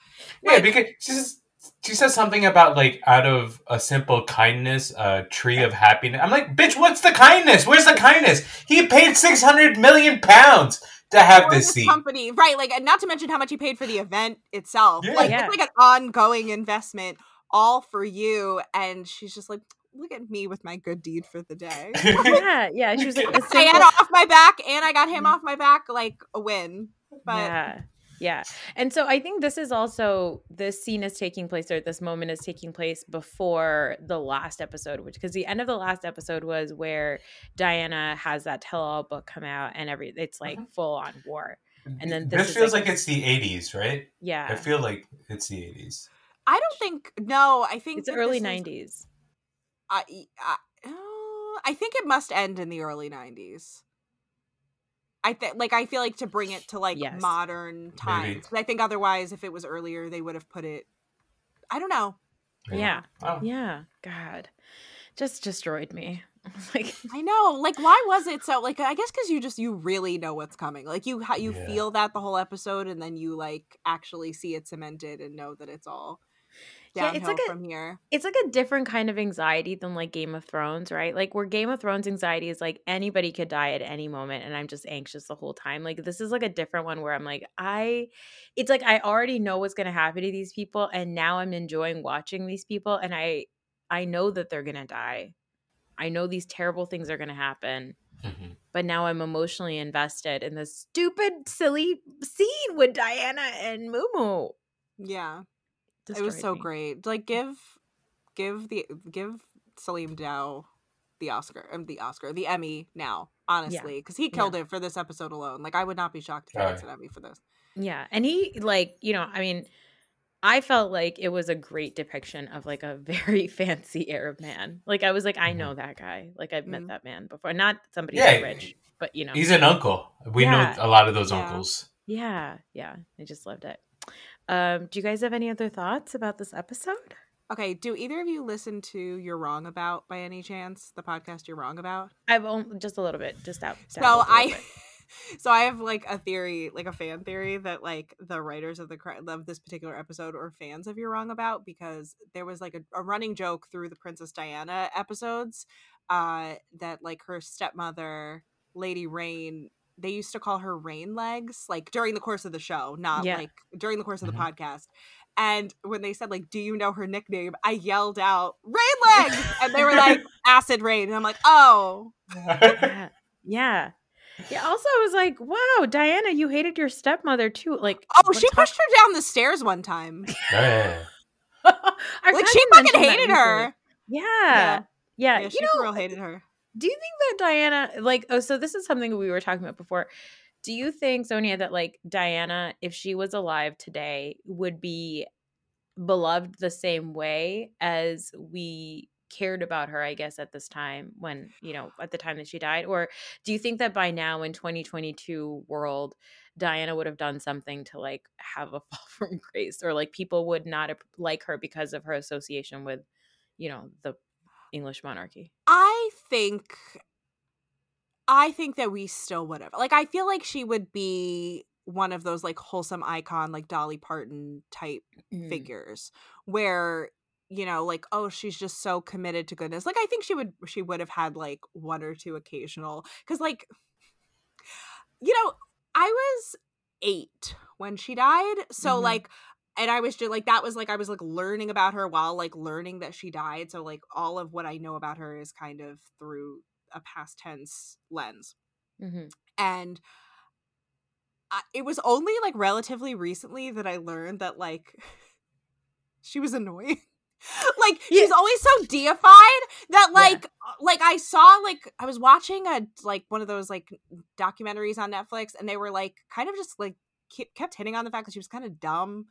Yeah, Like- because she says, she says something about like out of a simple kindness, a tree of happiness. I'm like, bitch, what's the kindness? Where's the kindness? He paid six hundred million pounds to have for this this scene. company, right? Like, not to mention how much he paid for the event itself. Yeah. Like, Yeah. it's like an ongoing investment, all for you. And she's just like, look at me with my good deed for the day. yeah, yeah. She was like, a I simple- had off my back, and I got him mm. off my back, like a win. But yeah yeah and so i think this is also this scene is taking place or this moment is taking place before the last episode which because the end of the last episode was where diana has that tell-all book come out and every it's like Mhm. full on war And then this this, feels like- like, it's the '80s, right? Yeah. I feel like it's the '80s. I don't think. No, I think it's early this is- 90s I, I, uh, I think it must end in the early 90s. I think like I feel like to bring it to like Yes. modern times. I think otherwise if it was earlier they would have put it I don't know. Yeah. Oh. Yeah. God. Just destroyed me. like I know. Like why was it so like I guess cuz you just you really know what's coming. Like you ha- you Yeah. feel that the whole episode and then you like actually see it cemented and know that it's all Yeah, it's like a- here. it's like a different kind of anxiety than like Game of Thrones, right? Like where Game of Thrones anxiety is like anybody could die at any moment and I'm just anxious the whole time. Like this is like a different one where I'm like I it's like I already know what's going to happen to these people and now I'm enjoying watching these people and I I know that they're going to die. I know these terrible things are going to happen. Mhm. But now I'm emotionally invested in this stupid, silly scene with Diana and Mumu. Yeah. It was so me. great. Like give give the give Salim Daw the Oscar, um, the Oscar, the Emmy now, honestly, because he killed it for this episode alone. Like I would not be shocked if he gets an Emmy for this. Yeah. And he, like, you know, I mean, I felt like it was a great depiction of like a very fancy Arab man. Like, I was like, I Mhm. know that guy. Like, I've met Mhm. that man before. Not somebody Yeah, who's rich, but, you know. He's an uncle. We Yeah. know a lot of those Yeah. uncles. yeah. Yeah. I just loved it. Um, do you guys have any other thoughts about this episode? Okay, do either of you listen to You're Wrong About by any chance? The podcast You're Wrong About? I've only just a little bit, just out. So dabbled a little I so I have like a theory, like a fan theory that like the writers of the of this particular episode are fans of You're Wrong About because there was like a, a running joke through the Princess Diana episodes uh that like her stepmother, Lady Raine, they used to call her Rain Legs like during the course of the show, not Yeah. like during the course of the Mhm. podcast. And when they said like, "Do you know her nickname?" I yelled out, "Rain Legs!" and they were like, "Acid Rain," and I'm like, "Oh, yeah. Yeah. Yeah. Also, I was like, wow, Diana, you hated your stepmother too. Like, oh, she talk- pushed her down the stairs one time." Yeah. Our like she fucking hated her. Yeah. Yeah. Yeah. Yeah, she you know, real hated her. Do you think that Diana, like, oh, so this is something we were talking about before. Do you think, Sonia, that like Diana, if she was alive today, would be beloved the same way as we cared about her, I guess, at this time when, you know, at the time that she died? Or do you think that by now in 2022 world, Diana would have done something to like have a fall from grace or like people would not like her because of her association with, you know, the English monarchy? I think I think that we still would have. Like I feel like she would be one of those like wholesome icon like Dolly Parton type Mm. figures where you know like oh she's just so committed to goodness. Like I think she would she would have had like one or two occasional cuz like you know I was 8 when she died. So Mhm. like and I was just like that was like I was like learning about her while like learning that she died. So like all of what I know about her is kind of through a past tense lens. Mhm. And I, it was only like relatively recently that I learned that like she was annoying. like she's always so deified that like uh, like I saw like I was watching a like one of those like documentaries on Netflix and they were like kind of just like kept hitting on the fact that she was kind of dumb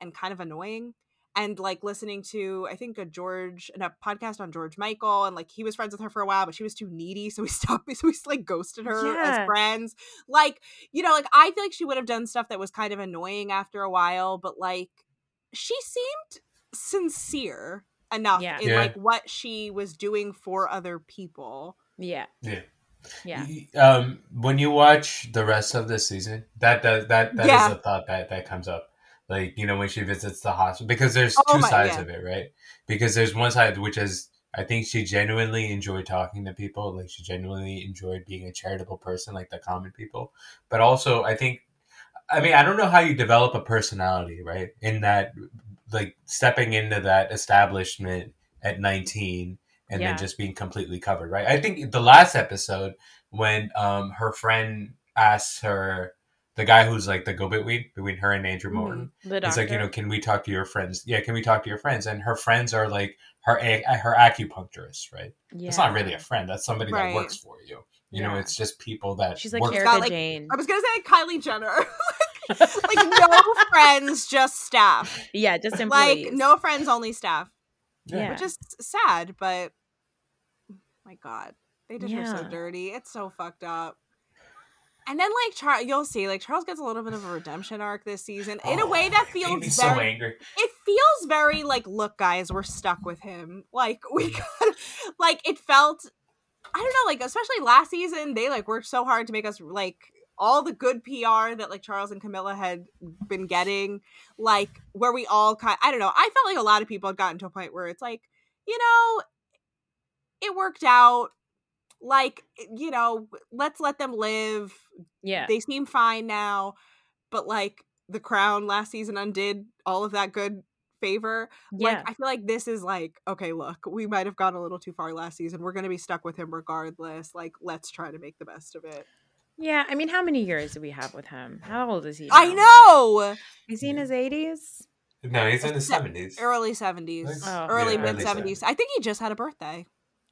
and kind of annoying and like listening to I think a George and a podcast on George Michael and like he was friends with her for a while but she was too needy so we stopped so we like ghosted her Yeah. as friends like you know like I feel like she would have done stuff that was kind of annoying after a while but like she seemed sincere enough Yeah. in Yeah. like what she was doing for other people Yeah. Yeah. Yeah. Um, when you watch the rest of the season, that does that that is Yeah. a thought that that comes up. Like you know when she visits the hospital because there's Oh two my- sides yeah. of it, right? Because there's one side which is I think she genuinely enjoyed talking to people, like she genuinely enjoyed being a charitable person, like the common people. But also, I think, I mean, I don't know how you develop a personality, right? In that, like stepping into that establishment at 19 and Yeah. then just being completely covered, right? I think the last episode when um her friend asks her, the guy who's like the go between between her and Andrew Mhm. Morton, The He's like, you know, can we talk to your friends? Yeah, can we talk to your friends? And her friends are like her her acupuncturist, right? yeah. It's not really a friend. That's somebody Right. that works for you. You know, it's just people that She's like work. Erika like- Jayne. I was gonna say Kylie Jenner like no friends just staff yeah, just like no friends only staff Yeah. which is sad but my god They did her so dirty. It's so fucked up. And then like Charles, you'll see like Charles gets a little bit of a redemption arc this season in a oh, way that feels me so angry. it feels very like look guys we're stuck with him like we got like it felt i don't know like especially last season they like worked so hard to make us like all the good pr that like charles and camilla had been getting like where we all kind i don't know i felt like a lot of people had gotten to a point where it's like you know it worked out like you know let's let them live Yeah. they seem fine now but like the crown last season undid all of that good favor yeah. like i feel like this is like okay look we might have gone a little too far last season we're gonna be stuck with him regardless like let's try to make the best of it yeah. I mean, how many years do we have with him? How old is he? i know Is he in his 80s? No, he's in his seventies. early 70s Oh. early Yeah, mid early 70s i think he just had a birthday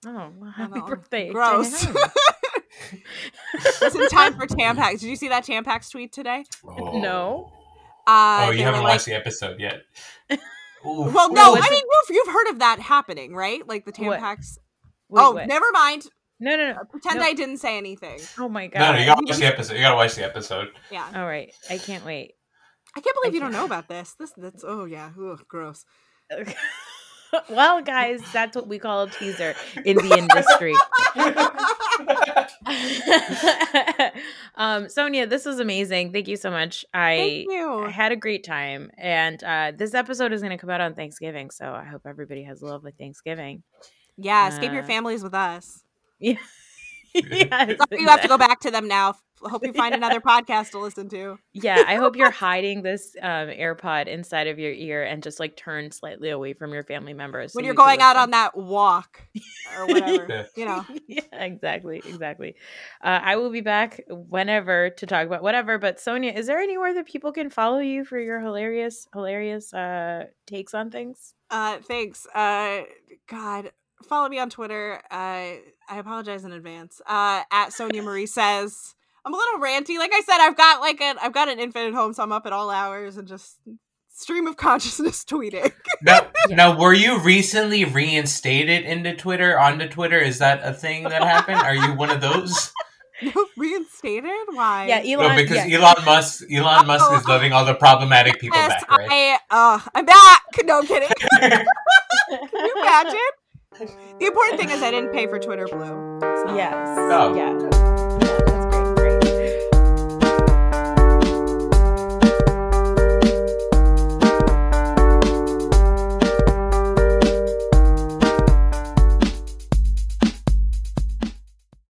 Oh, well, I happy know. birthday. gross him. it's in time for tampax did you see that tampax tweet today No. uh Oh, you haven't like- watched the episode yet. Well no what's i mean you've, you've heard of that happening right like the What? tampax Wait, oh what? never mind No, no, no. pretend No. i didn't say anything Oh my god. No, no, you gotta watch the episode. You gotta watch the episode. yeah All right. I can't wait. I can't believe you don't know about this. This that's oh yeah, Ugh, gross. well, guys, that's what we call a teaser in the industry. um, Sonia, this was amazing. Thank you so much. I Thank you. I had a great time, and uh, this episode is going to come out on Thanksgiving, so I hope everybody has a lovely Thanksgiving. Yeah, escape your Uh, families with us. Yeah, yes, you have to go back to them now. Hope you find another podcast to listen to. Yeah, I hope you're hiding this um, AirPod inside of your ear and just like turn slightly away from your family members so When you you're can going out on that walk or whatever. Yeah. you know. yeah, exactly, exactly. Uh, I will be back whenever to talk about whatever. But Sonia, is there anywhere that people can follow you for your hilarious, hilarious uh, takes on things? Uh thanks. Uh God. Follow me on Twitter. Uh I apologize in advance. Uh at Sonia Marie says. I'm a little ranty. Like I said, I've got like an I've got an infant at home, so I'm up at all hours and just stream of consciousness tweeting. Now, Yeah. now, were you recently reinstated into Twitter? Onto Twitter? Is that a thing that happened? Are you one of those? No, reinstated? Why? Yeah, Elon. no, because yeah. Elon Musk, Elon Musk is letting all the problematic people Yes, back, right? I, uh, I'm back. No I'm kidding. Can you imagine? The important thing is I didn't pay for Twitter Blue. yes. Oh. Yeah.